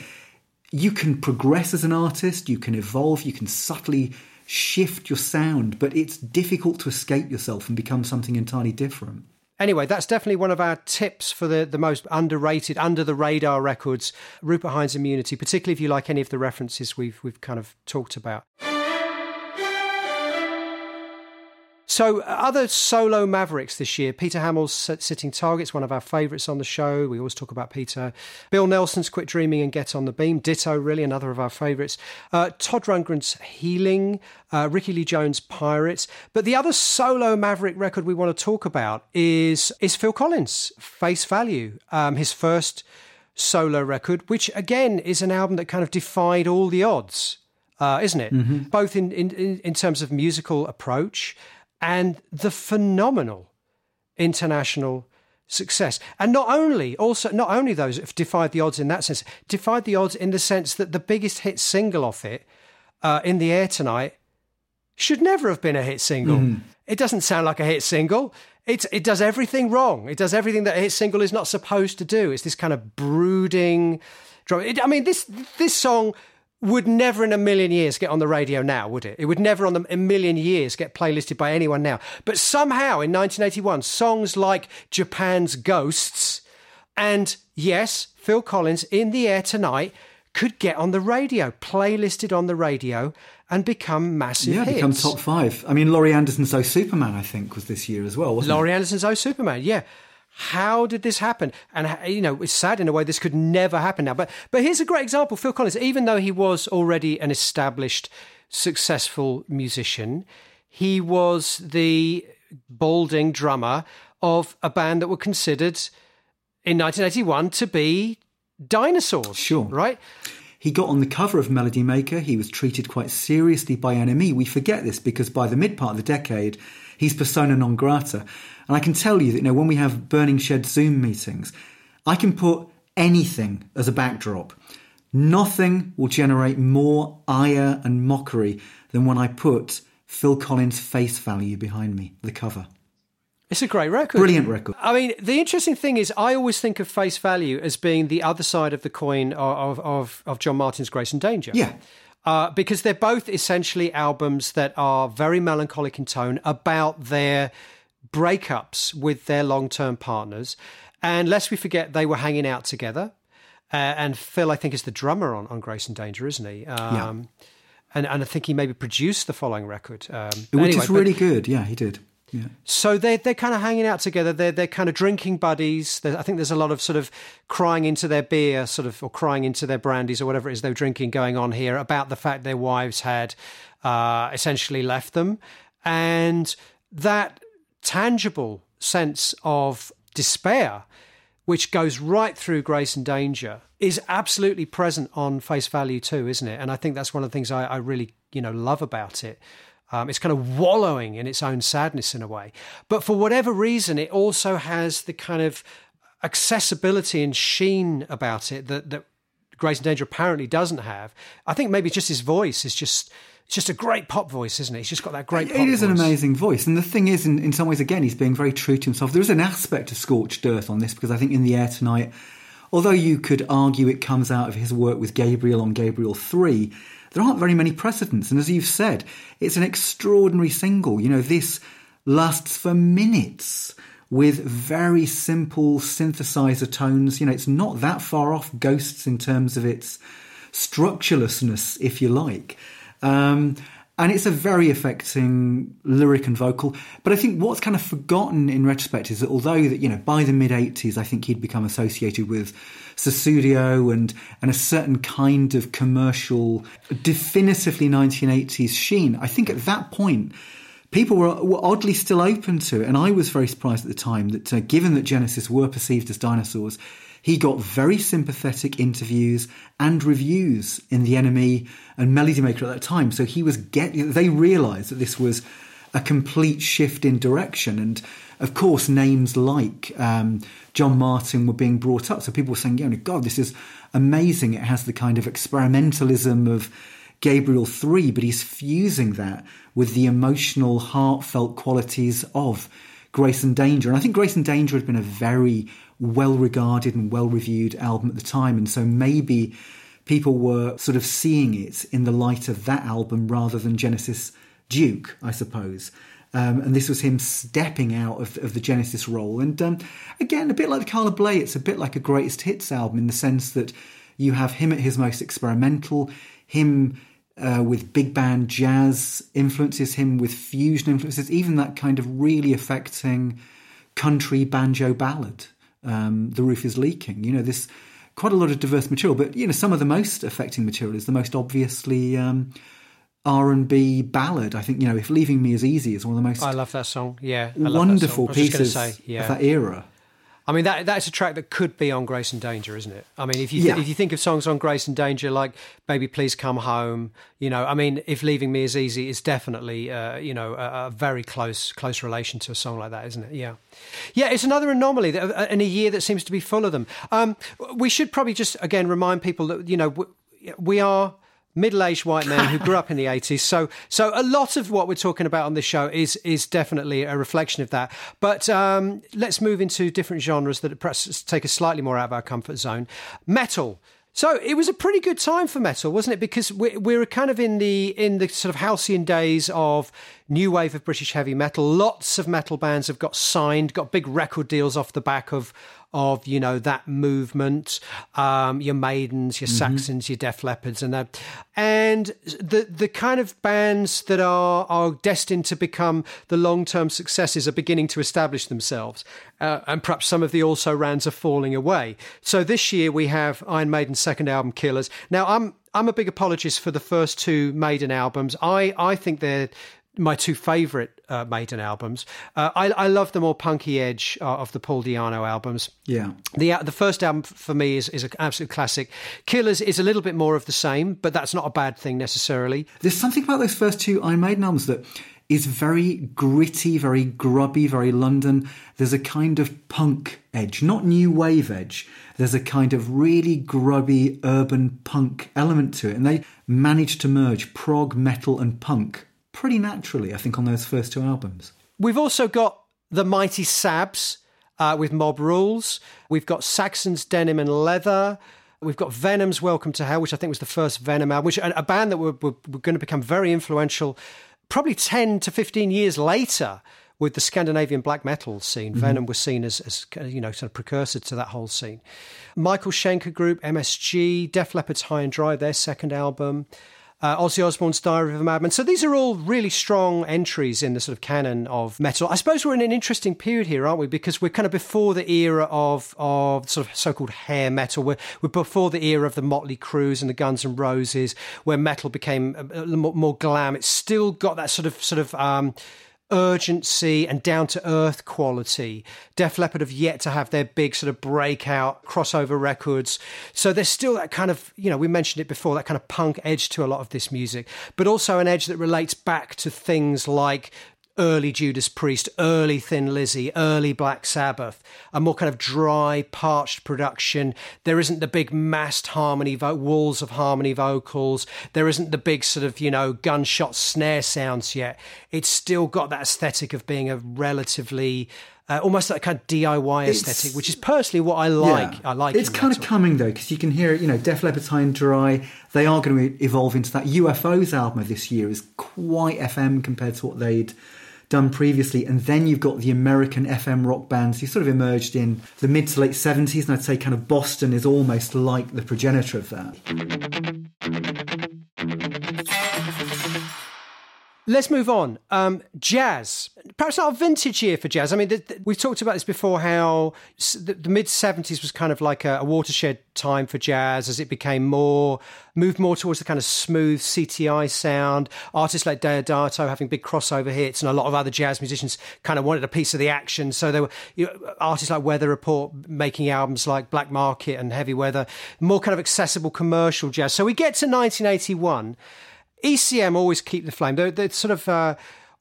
B: you can progress as an artist, you can evolve, you can subtly shift your sound, but it's difficult to escape yourself and become something entirely different.
A: Anyway, that's definitely one of our tips for the, the most underrated, under the radar records, Rupert Hine's Immunity, particularly if you like any of the references we've we've kind of talked about. So, uh, other solo mavericks this year Peter Hammill's Sitting Targets, one of our favourites on the show. We always talk about Peter. Bill Nelson's Quit Dreaming and Get on the Beam. Ditto, really, another of our favourites. Uh, Todd Rundgren's Healing. Uh, Rickie Lee Jones' Pirates. But the other solo maverick record we want to talk about is, is Phil Collins' Face Value, um, his first solo record, which again is an album that kind of defied all the odds. Uh, isn't it? Mm-hmm. Both in, in, in terms of musical approach and the phenomenal international success. And not only also not only those have defied the odds in that sense, defied the odds in the sense that the biggest hit single off it, uh, in the air tonight, should never have been a hit single. Mm. It doesn't sound like a hit single. It it does everything wrong. It does everything that a hit single is not supposed to do. It's this kind of brooding. I mean, this this song would never in a million years get on the radio now, would it? It would never on the, a million years get playlisted by anyone now. But somehow in 1981, songs like Japan's Ghosts and yes, Phil Collins in the air tonight could get on the radio, playlisted on the radio and become massive
B: yeah,
A: hits.
B: become top five. I mean, Laurie Anderson's Oh Superman, I think, was this year as well, wasn't
A: Laurie
B: it?
A: Anderson's Oh Superman, yeah. How did this happen? And you know, it's sad in a way. This could never happen now. But but here's a great example. Phil Collins, even though he was already an established, successful musician, he was the balding drummer of a band that were considered in 1981 to be dinosaurs.
B: Sure,
A: right.
B: He got on the cover of Melody Maker. He was treated quite seriously by NME. We forget this because by the mid part of the decade, he's persona non grata. And I can tell you that, you know, when we have Burning Shed Zoom meetings, I can put anything as a backdrop. Nothing will generate more ire and mockery than when I put Phil Collins' face value behind me, the cover.
A: It's a great record.
B: Brilliant record.
A: I mean, the interesting thing is, I always think of face value as being the other side of the coin of, of, of John Martyn's Grace and Danger.
B: Yeah.
A: uh, because they're both essentially albums that are very melancholic in tone about their breakups with their long term partners. And lest we forget, they were hanging out together. Uh, and Phil, I think, is the drummer on, on Grace and Danger, isn't he? Um, yeah. And, and I think he maybe produced the following record. Um,
B: Which anyway, is really but, good. Yeah, he did. Yeah.
A: So they're they're kind of hanging out together. They're they're kind of drinking buddies. I think there's a lot of sort of crying into their beer, sort of, or crying into their brandies or whatever it is they're drinking going on here about the fact their wives had uh, essentially left them, and that tangible sense of despair, which goes right through Grace and Danger, is absolutely present on face value too, isn't it? And I think that's one of the things I, I really you know love about it. Um, it's kind of wallowing in its own sadness in a way. But for whatever reason, it also has the kind of accessibility and sheen about it that, that Grace and Danger apparently doesn't have. I think maybe just his voice is just. It's just a great pop voice, isn't it? He's just got that great.
B: It is
A: voice.
B: an amazing voice, and the thing is, in, in some ways, again, he's being very true to himself. There is an aspect of scorched earth on this because I think in the air tonight, although you could argue it comes out of his work with Gabriel on Gabriel three, there aren't very many precedents. And as you've said, it's an extraordinary single. You know, this lasts for minutes with very simple synthesizer tones. You know, it's not that far off Ghosts in terms of its structurelessness, if you like. Um, and it's a very affecting lyric and vocal. But I think what's kind of forgotten in retrospect is that although that you know by the mid '80s, I think he'd become associated with Sussudio and and a certain kind of commercial, definitively 1980s sheen. I think at that point. People were, were oddly still open to it, and I was very surprised at the time that, uh, given that Genesis were perceived as dinosaurs, he got very sympathetic interviews and reviews in The NME and Melody Maker at that time. So he was get they realised that this was a complete shift in direction. And of course, names like um, John Martyn were being brought up. So people were saying, "You know, God, this is amazing. It has the kind of experimentalism of." Gabriel 3, but he's fusing that with the emotional, heartfelt qualities of Grace and Danger. And I think Grace and Danger had been a very well regarded and well reviewed album at the time. And so maybe people were sort of seeing it in the light of that album rather than Genesis Duke, I suppose. Um, and this was him stepping out of, of the Genesis role. And um, again, a bit like Carla Bley, it's a bit like a greatest hits album in the sense that you have him at his most experimental, him uh, with big band jazz influences, him with fusion influences, even that kind of really affecting country banjo ballad um, the roof is leaking. You know, this quite a lot of diverse material, but you know, some of the most affecting material is the most obviously um, R and B ballad. I think you know, if leaving me is easy is one of the most.
A: I love that song. Yeah,
B: wonderful
A: song.
B: pieces
A: say, yeah.
B: of that era.
A: I mean, that that's a track that could be on Grace and Danger, isn't it? I mean, if you th- yeah. if you think of songs on Grace and Danger like "Baby Please Come Home," you know, I mean, if "Leaving Me Is Easy" is definitely, uh, you know, a, a, very close close relation to a song like that, isn't it? Yeah, yeah, it's another anomaly that, uh, in a year that seems to be full of them. Um, we should probably just again remind people that you know we are middle-aged white men who grew up in the 80s so so a lot of what we're talking about on this show is is definitely a reflection of that but um, let's move into different genres that perhaps take us slightly more out of our comfort zone metal so it was a pretty good time for metal, wasn't it? Because we, we were kind of in the in the sort of halcyon days of new wave of British heavy metal. Lots of metal bands have got signed, got big record deals off the back of of you know that movement, um, your Maidens, your mm-hmm. Saxons, your Def Leppards, and that, and the the kind of bands that are are destined to become the long term successes are beginning to establish themselves, uh, and perhaps some of the also rans are falling away. So this year we have Iron Maiden's second album, Killers. Now I'm I'm a big apologist for the first two Maiden albums. I I think they're my two favourite uh, Maiden albums. Uh, I, I love the more punky edge uh, of the Paul Di'Anno albums.
B: Yeah,
A: the uh, the first album for me is is an absolute classic. Killers is a little bit more of the same, but that's not a bad thing necessarily.
B: There's something about those first two Iron Maiden albums that is very gritty, very grubby, very London. There's a kind of punk edge, not new wave edge. There's a kind of really grubby urban punk element to it, and they managed to merge prog, metal, and punk pretty naturally, I think, on those first two albums.
A: We've also got the Mighty Sabs uh, with Mob Rules. We've got Saxons Denim and Leather. We've got Venom's Welcome to Hell, which I think was the first Venom album, which a band that were, were, were going to become very influential probably 10 to 15 years later with the Scandinavian black metal scene. Mm-hmm. Venom was seen as, as, you know, sort of precursor to that whole scene. Michael Schenker Group, MSG, Def Leppard's High and Dry, their second album uh, Ozzy Osbourne's Diary of a Madman. So these are all really strong entries in the sort of canon of metal. I suppose we're in an interesting period here, aren't we? Because we're kind of before the era of of sort of so-called hair metal. We're, we're before the era of the Motley Crues and the Guns and Roses, where metal became more, more glam. It's still got that sort of sort of um, urgency and down to earth quality. Def Leppard have yet to have their big sort of breakout crossover records. So there's still that kind of, you know, we mentioned it before, that kind of punk edge to a lot of this music, but also an edge that relates back to things like early Judas Priest, early Thin Lizzy, early Black Sabbath, a more kind of dry, parched production. There isn't the big massed harmony, vo- walls of harmony vocals. There isn't the big sort of, you know, gunshot snare sounds yet. It's still got that aesthetic of being a relatively uh, almost like kind of DIY aesthetic, which is personally what I like. Yeah. I like.
B: It's kind of coming though, because you can hear it. You know, Def Leppard's High and Dry. They are going to evolve into that. UFO's album of this year is quite FM compared to what they'd done previously. And then you've got the American FM rock bands who sort of emerged in the mid to late 70s. And I'd say kind of Boston is almost like the progenitor of that.
A: Let's move on. Um, jazz. Perhaps not a vintage year for jazz. I mean, we've talked about this before how the, the mid 70s was kind of like a, a, watershed time for jazz as it became more, moved more towards the kind of smooth CTI sound. Artists like Deodato having big crossover hits, and a lot of other jazz musicians kind of wanted a piece of the action. So there were you know, artists like Weather Report making albums like Black Market and Heavy Weather, more kind of accessible commercial jazz. So we get to 1981 ECM always keep the flame. They're, they're sort of uh,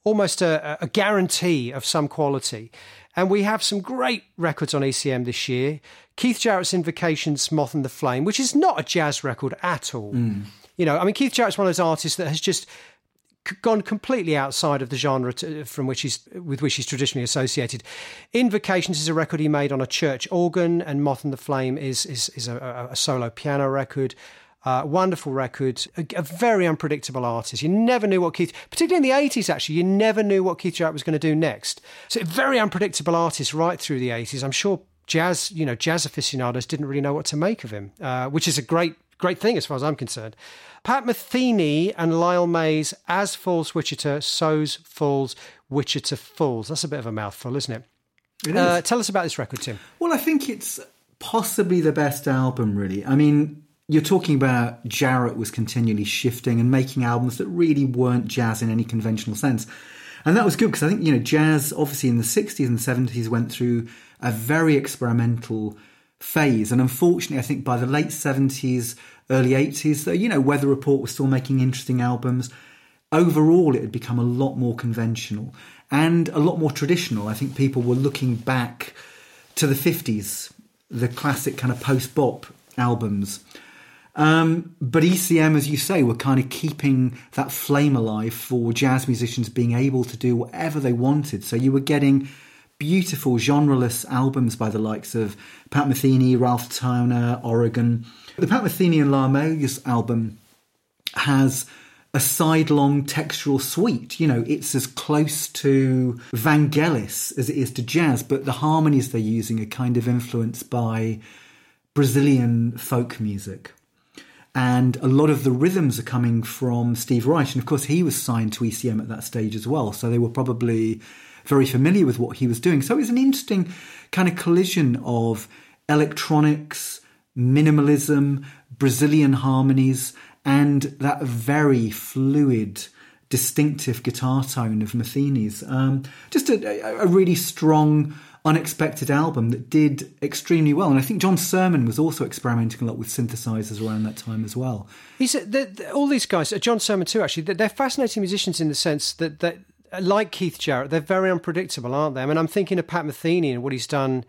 A: almost a, a, guarantee of some quality. And we have some great records on ECM this year. Keith Jarrett's Invocations, Moth and the Flame, which is not a jazz record at all. Mm. You know, I mean, Keith Jarrett's one of those artists that has just gone completely outside of the genre to, from which he's with which he's traditionally associated. Invocations is a record he made on a church organ, and Moth and the Flame is is, is a, a, solo piano record. Uh, wonderful record, a, a, very unpredictable artist. You never knew what Keith, particularly in the 80s, actually, you never knew what Keith Jarrett was going to do next. So, very unpredictable artist right through the 80s. I'm sure jazz, you know, jazz aficionados didn't really know what to make of him, uh, which is a great, great thing as far as I'm concerned. Pat Metheny and Lyle Mays, As Falls Wichita, So's Falls Wichita Falls. That's a bit of a mouthful, isn't it?
B: It uh,
A: is. Tell us about this record, Tim.
B: Well, I think it's possibly the best album, really. I mean, you're talking about Jarrett was continually shifting and making albums that really weren't jazz in any conventional sense. And that was good because I think, you know, jazz obviously in the 60s and 70s went through a very experimental phase. And unfortunately, I think by the late 70s, early 80s, you know, Weather Report was still making interesting albums. Overall, it had become a lot more conventional and a lot more traditional. I think people were looking back to the 50s, the classic kind of post bop albums um, but ECM, as you say, were kind of keeping that flame alive for jazz musicians being able to do whatever they wanted. So you were getting beautiful genreless albums by the likes of Pat Metheny, Ralph Towner, Oregon. The Pat Metheny and Lyle Mays' album has a sidelong textural suite. You know, it's as close to Vangelis as it is to jazz, but the harmonies they're using are kind of influenced by Brazilian folk music and a lot of the rhythms are coming from Steve Reich. And of course, he was signed to ECM at that stage as well. So they were probably very familiar with what he was doing. So it was an interesting kind of collision of electronics, minimalism, Brazilian harmonies, and that very fluid, distinctive guitar tone of Metheny's. Um, just a, a really strong unexpected album that did extremely well. And I think John Surman was also experimenting a lot with synthesizers around that time as well.
A: He's all these guys, uh, John Surman too. Actually, they're fascinating musicians in the sense that that like Keith Jarrett, they're very unpredictable, aren't they? I mean, I'm thinking of Pat Metheny and what he's done.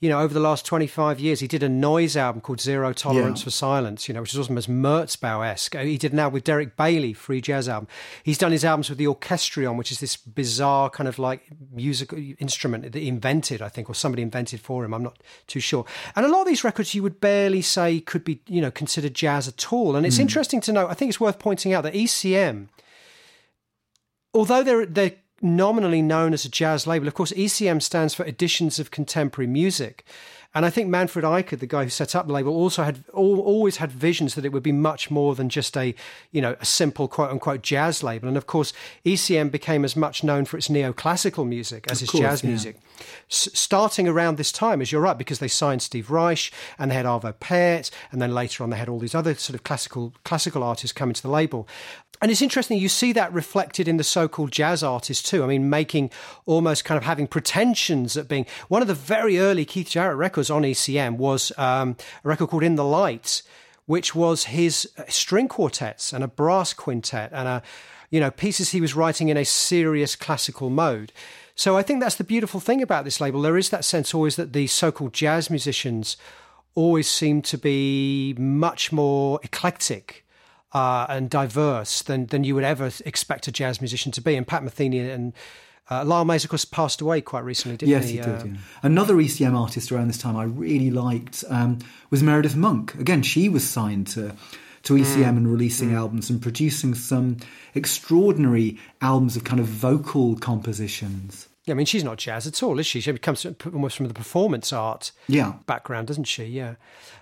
A: You know, over the last 25 years, he did a noise album called Zero Tolerance
B: Yeah.
A: for Silence, you know, which is almost Merzbow esque. Uh, he did now with Derek Bailey, free jazz album. He's done his albums with the Orchestrion, which is this bizarre kind of like musical instrument that he invented, I think, or somebody invented for him. I'm not too sure. And a lot of these records you would barely say could be, you know, considered jazz at all. And it's hmm. interesting to note, I think it's worth pointing out that ECM, although they're, they're nominally known as a jazz label, of course, ECM stands for Editions of Contemporary Music. And I think Manfred Eicher, the guy who set up the label, also had al- always had visions that it would be much more than just a, you know, a simple quote unquote jazz label. And of course, ECM became as much known for its neoclassical music as its
B: course,
A: jazz
B: yeah.
A: music. S- starting around this time, as you're right, because they signed Steve Reich and they had Arvo Pärt, and then later on they had all these other sort of classical classical artists coming to the label. And it's interesting, you see that reflected in the so called jazz artists too. I mean, making almost kind of having pretensions at being one of the very early Keith Jarrett records on ECM was um, a record called In the Lights, which was his uh, string quartets and a brass quintet and a, you know, pieces he was writing in a serious classical mode. So I think that's the beautiful thing about this label. There is that sense always that the so called jazz musicians always seem to be much more eclectic uh, and diverse than than you would ever expect a jazz musician to be. And Pat Metheny and uh, Lyle Mays, of course, passed away quite recently, didn't
B: Yes,
A: he?
B: Yes, he did.
A: Uh,
B: yeah. Another ECM artist around this time I really liked um, was Meredith Monk. Again, she was signed to to ECM
A: Mm.
B: and releasing albums and producing some extraordinary albums of kind of vocal compositions.
A: Yeah, I mean, she's not jazz at all, is she? She comes almost from the performance art
B: Yeah.
A: background, doesn't she? Yeah.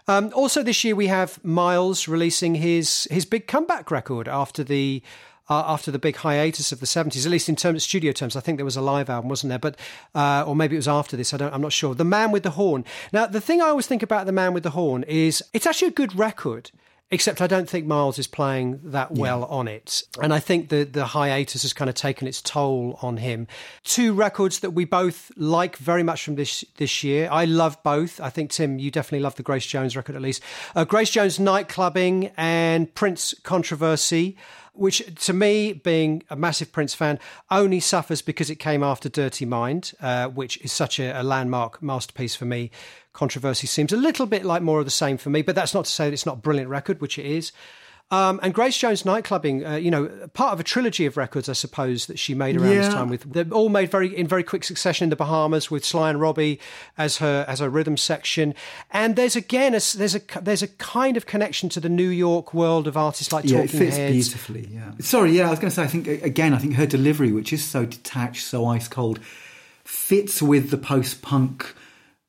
A: Um, also, this year we have Miles releasing his his big comeback record after the uh, after the big hiatus of the seventies. At least in terms of studio terms, I think there was a live album, wasn't there? But uh, or maybe it was after this. I don't. I'm not sure. The Man with the Horn. Now, the thing I always think about the Man with the Horn is it's actually a good record. Except I don't think Miles is playing that well on it. And I think the, the hiatus has kind of taken its toll on him. Two records that we both like very much from this this year. I love both. I think, Tim, you definitely love the Grace Jones record at least. Uh, Grace Jones Nightclubbing and Prince Controversy which to me, being a massive Prince fan, only suffers because it came after Dirty Mind, uh, which is such a, a landmark masterpiece for me. Controversy seems a little bit like more of the same for me, but that's not to say that it's not a brilliant record, which it is. Um, and Grace Jones Nightclubbing, uh, you know, part of a trilogy of records, I suppose, that she made around this time. With they're all made very in very quick succession in the Bahamas with Sly and Robbie as her as her rhythm section. And there's again a, there's a there's a kind of connection to the New York world of artists like
B: Yeah, it fits
A: Heads.
B: beautifully. Yeah. Sorry, yeah, I was going to say. I think again, I think her delivery, which is so detached, so ice cold, fits with the post-punk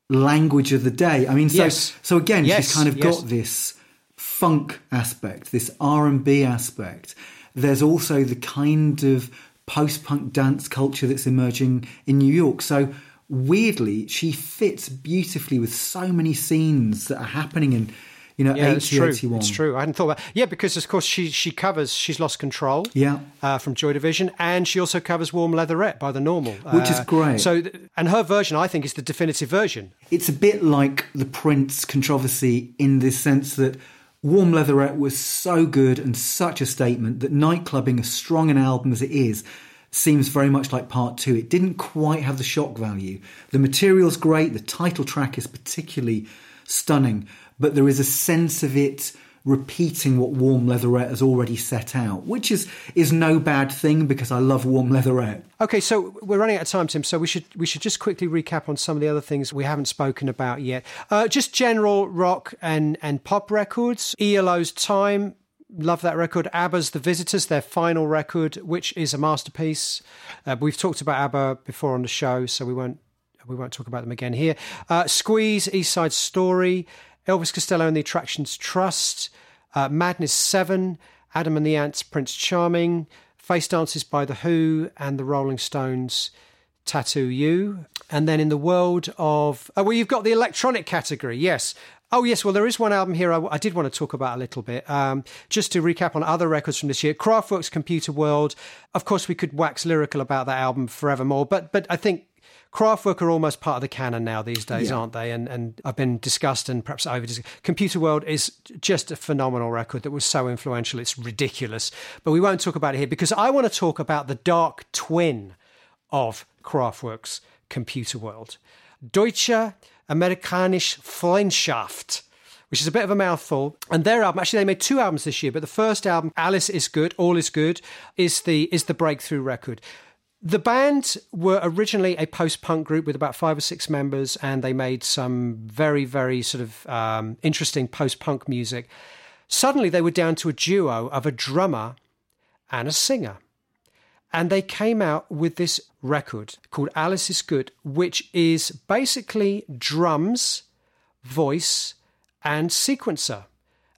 B: language of the day. I mean, so
A: Yes.
B: so again,
A: Yes,
B: she's kind of
A: yes.
B: got this funk aspect, this R and B aspect. There's also the kind of post-punk dance culture that's emerging in New York. So weirdly, she fits beautifully with so many scenes that are happening in. You know,
A: Yeah, it's true.
B: 80,
A: It's true. I hadn't thought about. Yeah, because of course she she covers "She's Lost Control."
B: Yeah.
A: uh, from Joy Division, and she also covers "Warm Leatherette" by the Normal,
B: Which is
A: Uh,
B: great.
A: So, and her version, I think, is the definitive version.
B: It's a bit like the Prince controversy in this sense that Warm Leatherette was so good and such a statement that nightclubbing, as strong an album as it is, seems very much like part two. It didn't quite have the shock value. The material's great, the title track is particularly stunning, but there is a sense of it repeating what Warm Leatherette has already set out, which is is no bad thing because I love Warm Leatherette.
A: Okay, so we're running out of time, Tim. So we should we should just quickly recap on some of the other things we haven't spoken about yet. Uh, just general rock and and pop records. ELO's Time. Love that record. ABBA's The Visitors, their final record, which is a masterpiece. Uh, we've talked about ABBA before on the show, so we won't we won't talk about them again here. Uh, Squeeze, East Side Story, Elvis Costello and the Attractions Trust, uh, Madness 7, Adam and the Ants, Prince Charming, Face Dances by The Who, and the Rolling Stones, Tattoo You. And then in the world of. Oh, well, you've got the electronic category, yes. Oh, yes. Well, there is one album here I, I did want to talk about a little bit. Um, just to recap on other records from this year Kraftwerk's Computer World. Of course, we could wax lyrical about that album forevermore, but, but I think Kraftwerk are almost part of the canon now these days, aren't they? And and I've been discussed and perhaps over discussed. Computer World is just a phenomenal record that was so influential. It's ridiculous, but we won't talk about it here because I want to talk about the dark twin of Kraftwerk's Computer World. Deutsche Amerikanische Freundschaft which is a bit of a mouthful. And their album, actually, they made two albums this year, but the first album, Alles ist gut, All is Good, is the is the breakthrough record. The band were originally a post punk group with about five or six members, and they made some very, very sort of um, interesting post punk music. Suddenly, they were down to a duo of a drummer and a singer. And they came out with this record called Alles ist gut, which is basically drums, voice, and sequencer.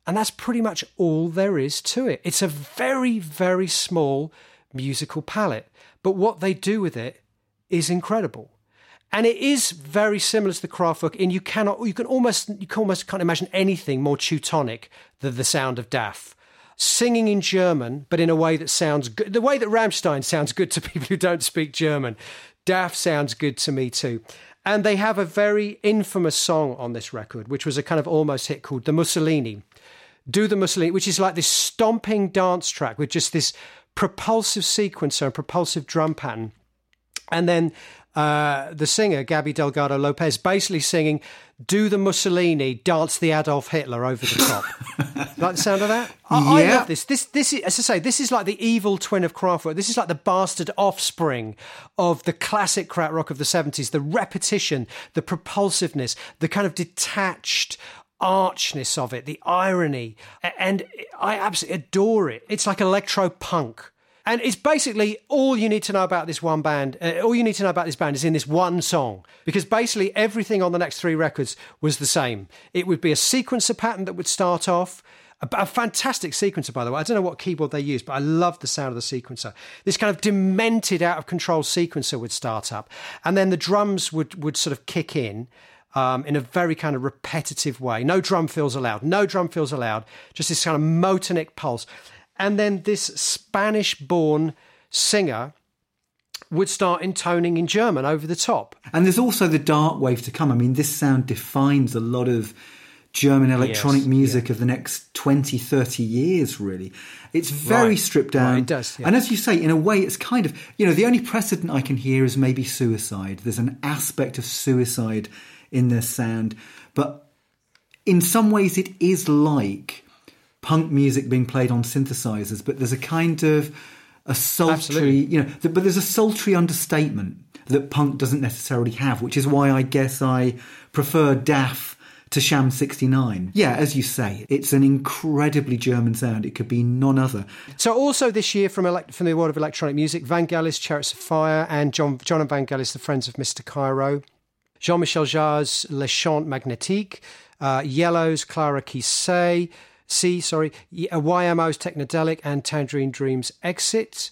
A: And that's pretty much all there is to it. It's a very, very small musical palette. But what they do with it is incredible. And it is very similar to the Kraftwerk in you cannot you can almost you can almost can't imagine anything more Teutonic than the sound of DAF. Singing in German, but in a way that sounds good. The way that Rammstein sounds good to people who don't speak German. DAF sounds good to me too. And they have a very infamous song on this record, which was a kind of almost hit called The Mussolini. Do the Mussolini, which is like this stomping dance track with just this propulsive sequencer and propulsive drum pattern. And then uh, the singer, Gabi Delgado Lopez, basically singing, Do the Mussolini, dance the Adolf Hitler over the top. like the sound of that? I,
B: Yeah.
A: I love this. This, this is, as I say, this is like the evil twin of Kraftwerk. This is like the bastard offspring of the classic Krautrock of the 70s. The repetition, the propulsiveness, the kind of detached archness of it, the irony. And I absolutely adore it. It's like electro punk. And it's basically all you need to know about this one band. Uh, all you need to know about this band is in this one song, because basically everything on the next three records was the same. It would be a sequencer pattern that would start off. A, a fantastic sequencer, by the way. I don't know what keyboard they used, but I love the sound of the sequencer. This kind of demented, out of control sequencer would start up, and then the drums would would sort of kick in. Um, in a very kind of repetitive way. No drum fills allowed. No drum fills allowed. Just this kind of motorik pulse. And then this Spanish born singer would start intoning in German over the top.
B: And there's also the dark wave to come. I mean, this sound defines a lot of German electronic
A: Yes,
B: music of the next 20, 30 years, really. It's very
A: Right.
B: stripped down.
A: Right, it does, yeah.
B: And as you say, in a way, it's kind of, you know, the only precedent I can hear is maybe suicide. There's an aspect of suicide in their sound. But in some ways, it is like punk music being played on synthesizers, but there's a kind of a sultry,
A: Absolutely.
B: you know, but there's a sultry understatement that punk doesn't necessarily have, which is why I guess I prefer DAF to Sham 69. Yeah, as you say, it's an incredibly German sound. It could be none other.
A: So also this year from elect- from the world of electronic music, Vangelis, Chariots of Fire, and Jon Jon and Vangelis, the Friends of Mr. Cairo, Jean-Michel Jarre's Les Chants Magnétiques, uh, Yello's Clara Kissé, C, sorry, Y- uh, YMO's Technodelic, and Tangerine Dreams Exit.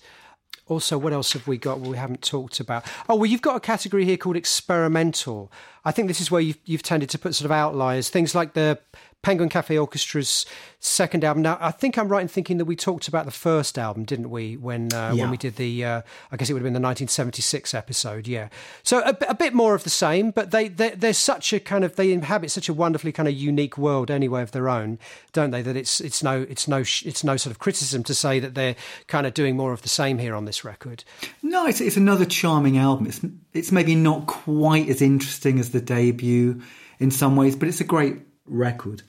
A: Also, what else have we got we haven't talked about? Oh, well, you've got a category here called experimental. I think this is where you've, you've tended to put sort of outliers, things like the Penguin Cafe Orchestra's second album. Now, I think I'm right in thinking that we talked about the first album, didn't we? When uh,
B: Yeah.
A: when we did the, uh, I guess it would have been the 1976 episode. Yeah. So a, a bit more of the same, but they they they're such a kind of they inhabit such a wonderfully kind of unique world anyway of their own, don't they? That it's it's no it's no it's no sort of criticism to say that they're kind of doing more of the same here on this record.
B: No, it's, it's another charming album. It's, it's maybe not quite as interesting as the debut in some ways, but it's a great record.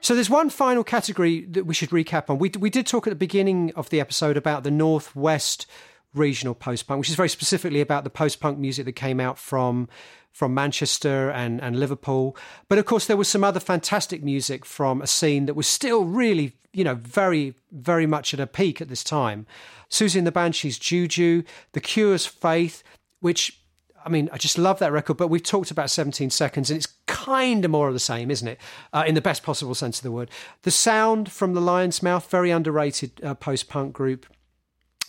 A: So there's one final category that we should recap on. We we did talk at the beginning of the episode about the Northwest regional post punk, which is very specifically about the post punk music that came out from from Manchester and, and Liverpool. But of course, there was some other fantastic music from a scene that was still really, you know, very, very much at a peak at this time. Siouxsie and the Banshees, Juju, The Cure's Faith, which I mean, I just love that record, but we've talked about 17 seconds and it's kind of more of the same, isn't it? Uh, in the best possible sense of the word. The sound from the Lion's Mouth, very underrated uh, post punk group.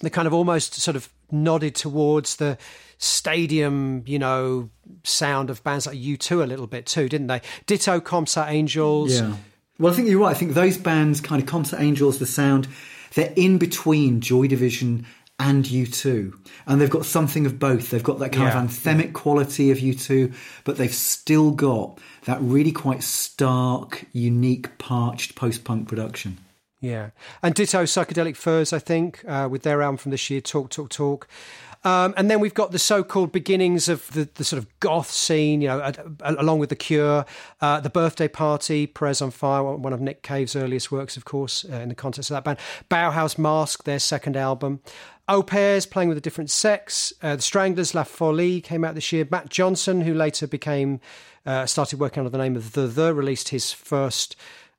A: They kind of almost sort of nodded towards the stadium, you know, sound of bands like U2 a little bit too, didn't they? Ditto Comsat Angels.
B: Yeah. Well, I think you're right. I think those bands, kind of Comsat Angels, the sound, they're in between Joy Division and U2. And they've got something of both. They've got that kind
A: Yeah.
B: of anthemic quality of U2, but they've still got that really quite stark, unique, parched post punk production.
A: Yeah, and ditto psychedelic furs, I think, uh, with their album from this year, Talk Talk Talk. Um, and then we've got the so-called beginnings of the, the sort of goth scene, you know, uh, along with the Cure, uh, the Birthday Party, Prayers on Fire, one of Nick Cave's earliest works, of course, uh, in the context of that band. Bauhaus Mask, their second album. Au Pairs playing with a different sex. Uh, the Stranglers, La Folie came out this year. Matt Johnson, who later became uh, started working under the name of The The, released his first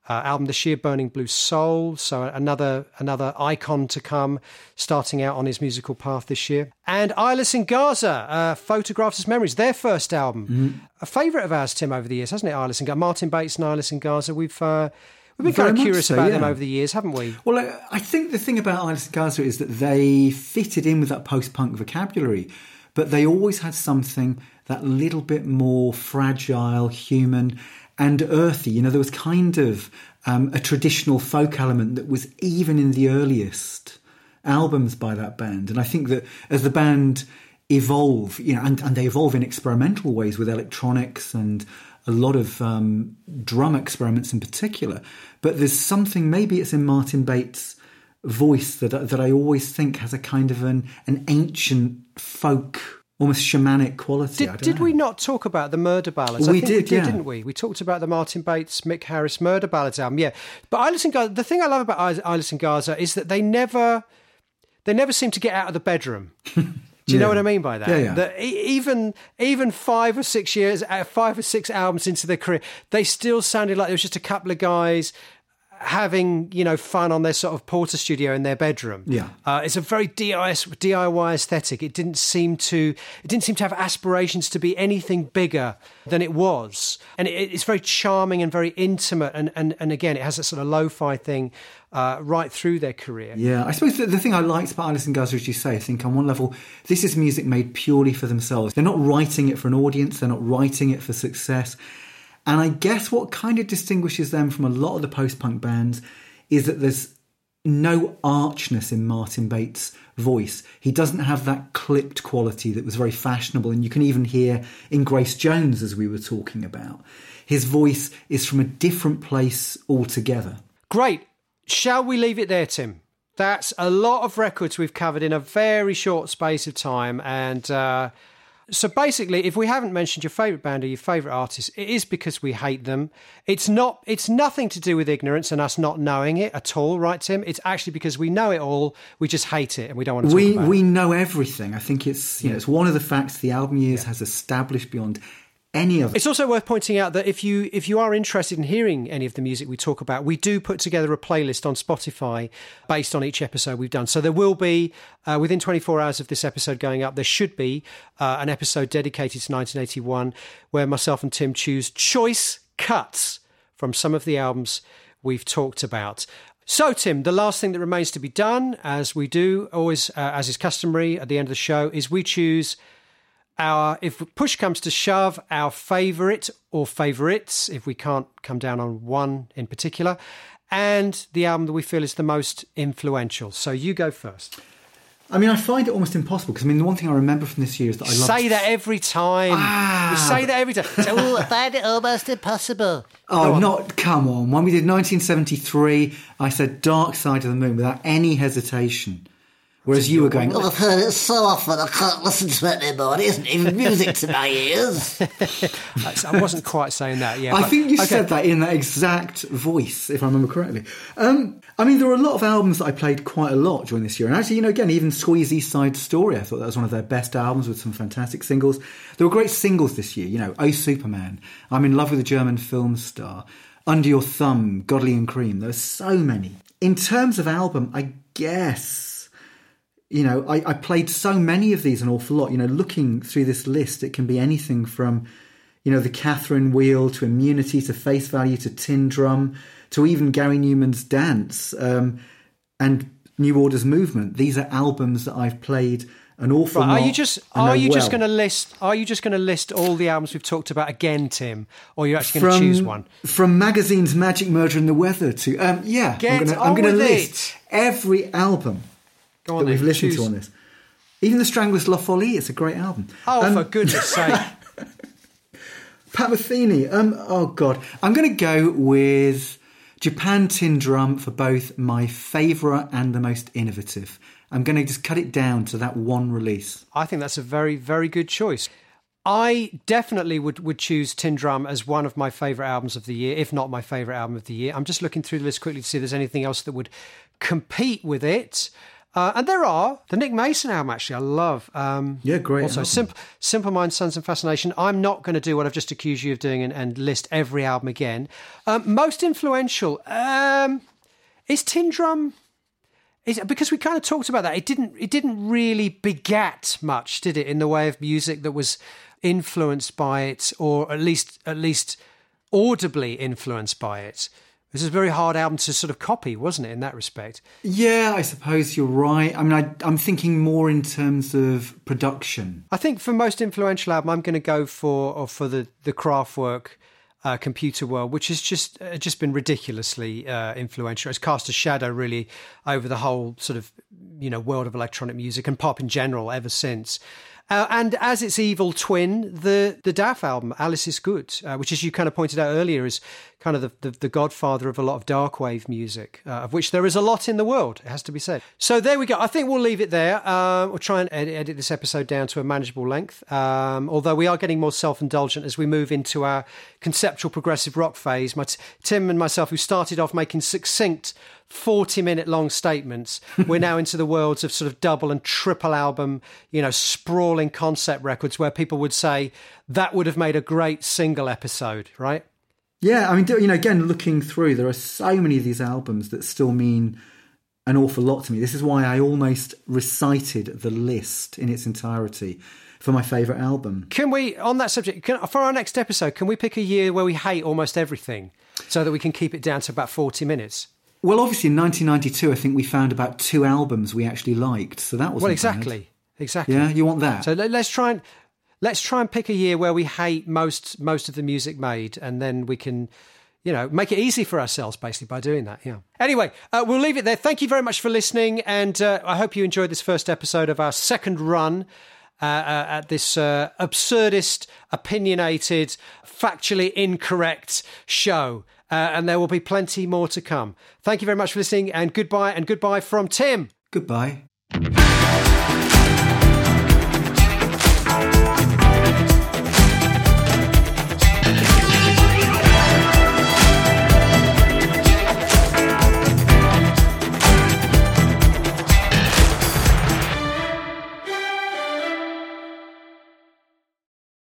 A: uh, album this year, Burning Blue Soul. So another another icon to come, starting out on his musical path this year. And Eyeless in Gaza, uh, Photographs as Memories, their first album, mm. a favourite of ours, Tim, over the years, hasn't it? Eyeless in Gaza, Martyn Bates and Eyeless in Gaza. We've uh, We've been Very kind of curious so, about yeah. them over the years, haven't we?
B: Well, I think the thing about Eyeless in Gaza is that they fitted in with that post-punk vocabulary, but they always had something that little bit more fragile, human, and earthy. You know, there was kind of um, a traditional folk element that was even in the earliest albums by that band. And I think that as the band evolve, you know, and, and they evolve in experimental ways with electronics and a lot of um, drum experiments in particular. But there's something, maybe it's in Martyn Bates' voice that that I always think has a kind of an an ancient folk almost shamanic quality.
A: Did, did we not talk about the murder ballads?
B: We did, we did,
A: yeah. didn't we? We talked about the Martyn Bates, Mick Harris murder ballads album, yeah. But Eyeless in Gaza, the thing I love about Eyeless in Gaza is that they never, they never seem to get out of the bedroom. Do you yeah. know what I mean by that?
B: Yeah, yeah.
A: That even even five or six years, uh, five or six albums into their career, they still sounded like there was just a couple of guys having you know fun on their sort of Portastudio in their bedroom.
B: Yeah,
A: uh, it's a very DIY aesthetic. It didn't seem to it didn't seem to have aspirations to be anything bigger than it was, and it, it's very charming and very intimate. And and and again, it has a sort of lo-fi thing. Uh, right through their career.
B: Yeah, I suppose the, the thing I liked about Gaza, as you say, I think on one level, this is music made purely for themselves. They're not writing it for an audience, they're not writing it for success. And I guess what kind of distinguishes them from a lot of the post punk bands is that there's no archness in Martyn Bates' voice. He doesn't have that clipped quality that was very fashionable, and you can even hear in Grace Jones, as we were talking about. His voice is from a different place altogether.
A: Great. Shall we leave it there, Tim? That's a lot of records we've covered in a very short space of time, and uh, so basically, if we haven't mentioned your favourite band or your favourite artist, it is because we hate them. It's not. It's nothing to do with ignorance and us not knowing it at all, right, Tim? It's actually because we know it all. We just hate it and we don't want to.
B: we
A: we
B: know everything. I think it's you know it's one of the facts the album years yeah. has established beyond any of it.
A: It's also worth pointing out that if you if you are interested in hearing any of the music we talk about, we do put together a playlist on Spotify based on each episode we've done. So there will be uh, within 24 hours of this episode going up, there should be uh, an episode dedicated to 1981 where myself and Tim choose choice cuts from some of the albums we've talked about. So, Tim, the last thing that remains to be done, as we do always, uh, as is customary at the end of the show, is we choose our if push comes to shove our favorite or favorites if we can't come down on one in particular and the album that we feel is the most influential so you go first
B: I mean, I find it almost impossible because I mean, the one thing I remember from this year is that I love.
A: Say that every time. Ah, you say that every time. So, oh, I find it almost impossible.
B: Oh, not come on. When we did 1973, I said "Dark Side of the Moon" without any hesitation. Whereas you were going,
C: well, I've heard it so often I can't listen to it anymore. It isn't even music to my ears.
A: I wasn't quite saying that, yeah.
B: I think you okay. said that in that exact voice, if I remember correctly. Um, I mean, there were a lot of albums that I played quite a lot during this year. And actually, you know, again, even Squeeze East Side Story, I thought that was one of their best albums with some fantastic singles. There were great singles this year, you know, Oh Superman, I'm in love with a German film star, Under Your Thumb, Godley and Creme. There were so many. In terms of album, I guess you know, I, I, played so many of these an awful lot. You know, looking through this list, it can be anything from, you know, the Catherine Wheel to Immunity to Face Value to Tin Drum to even Gary Numan's Dance um, and New Order's Movement. These are albums that I've played an awful right,
A: lot. Are you just are you well. just going to list? Are you just going to list all the albums we've talked about again, Tim, or you're actually going to choose one
B: from Magazine's Magic Murder and the Weather to um, yeah?
A: Get
B: I'm going to
A: list
B: it. every album that we've listened choose. to on this. Even the Stranglers La Folie, it's a great album.
A: Oh, um, for goodness sake.
B: Pat Metheny, um, oh God. I'm going to go with Japan Tin Drum for both my favourite and the most innovative. I'm going to just cut it down to that one release.
A: I think that's a very, very good choice. I definitely would, would choose Tin Drum as one of my favourite albums of the year, if not my favourite album of the year. I'm just looking through the list quickly to see if there's anything else that would compete with it. Uh, and there are the Nick Mason album. Actually, I love. Um,
B: yeah, great.
A: Also, Simple, Simple Minds, Sons and Fascination. I'm not going to do what I've just accused you of doing and, and list every album again. Um, most influential um, is Tin Drum. Is, because we kind of talked about that. It didn't. It didn't really begat much, did it, in the way of music that was influenced by it, or at least at least audibly influenced by it. This is a very hard album to sort of copy, wasn't it, in that respect?
B: Yeah, I suppose you're right. I mean, I, am thinking more in terms of production.
A: I think for most influential album, I'm going to go for or for the the Kraftwerk uh, Computer World, which has just uh, just been ridiculously uh, influential. It's cast a shadow really over the whole sort of you know world of electronic music and pop in general ever since. Uh, and as its evil twin, the the DAF album, Alles ist gut, uh, which, as you kind of pointed out earlier, is kind of the, the, the godfather of a lot of dark wave music, uh, of which there is a lot in the world, it has to be said. So there we go. I think we'll leave it there. Um, we'll try and edit, edit, this episode down to a manageable length, um, although we are getting more self indulgent as we move into our conceptual progressive rock phase. My t- Tim and myself, who started off making succinct 40 minute long statements. We're now into the worlds of sort of double and triple album, you know, sprawling concept records where people would say that would have made a great single episode, right?
B: Yeah, I mean, you know, again, looking through, there are so many of these albums that still mean an awful lot to me. This is why I almost recited the list in its entirety for my favourite album.
A: Can we, on that subject, can, for our next episode, can we pick a year where we hate almost everything so that we can keep it down to about 40 minutes?
B: Well, obviously, in 1992, I think we found about two albums we actually liked, so that was
A: well, exactly,
B: bad.
A: exactly.
B: Yeah, you want that?
A: So let's try and let's try and pick a year where we hate most most of the music made, and then we can, you know, make it easy for ourselves basically by doing that. Yeah. Anyway, uh, we'll leave it there. Thank you very much for listening, and uh, I hope you enjoyed this first episode of our second run. Uh, uh at this uh, absurdist, opinionated, factually incorrect show. Uh, and there will be plenty more to come. Thank you very much for listening, and goodbye, and goodbye from Tim.
B: Goodbye.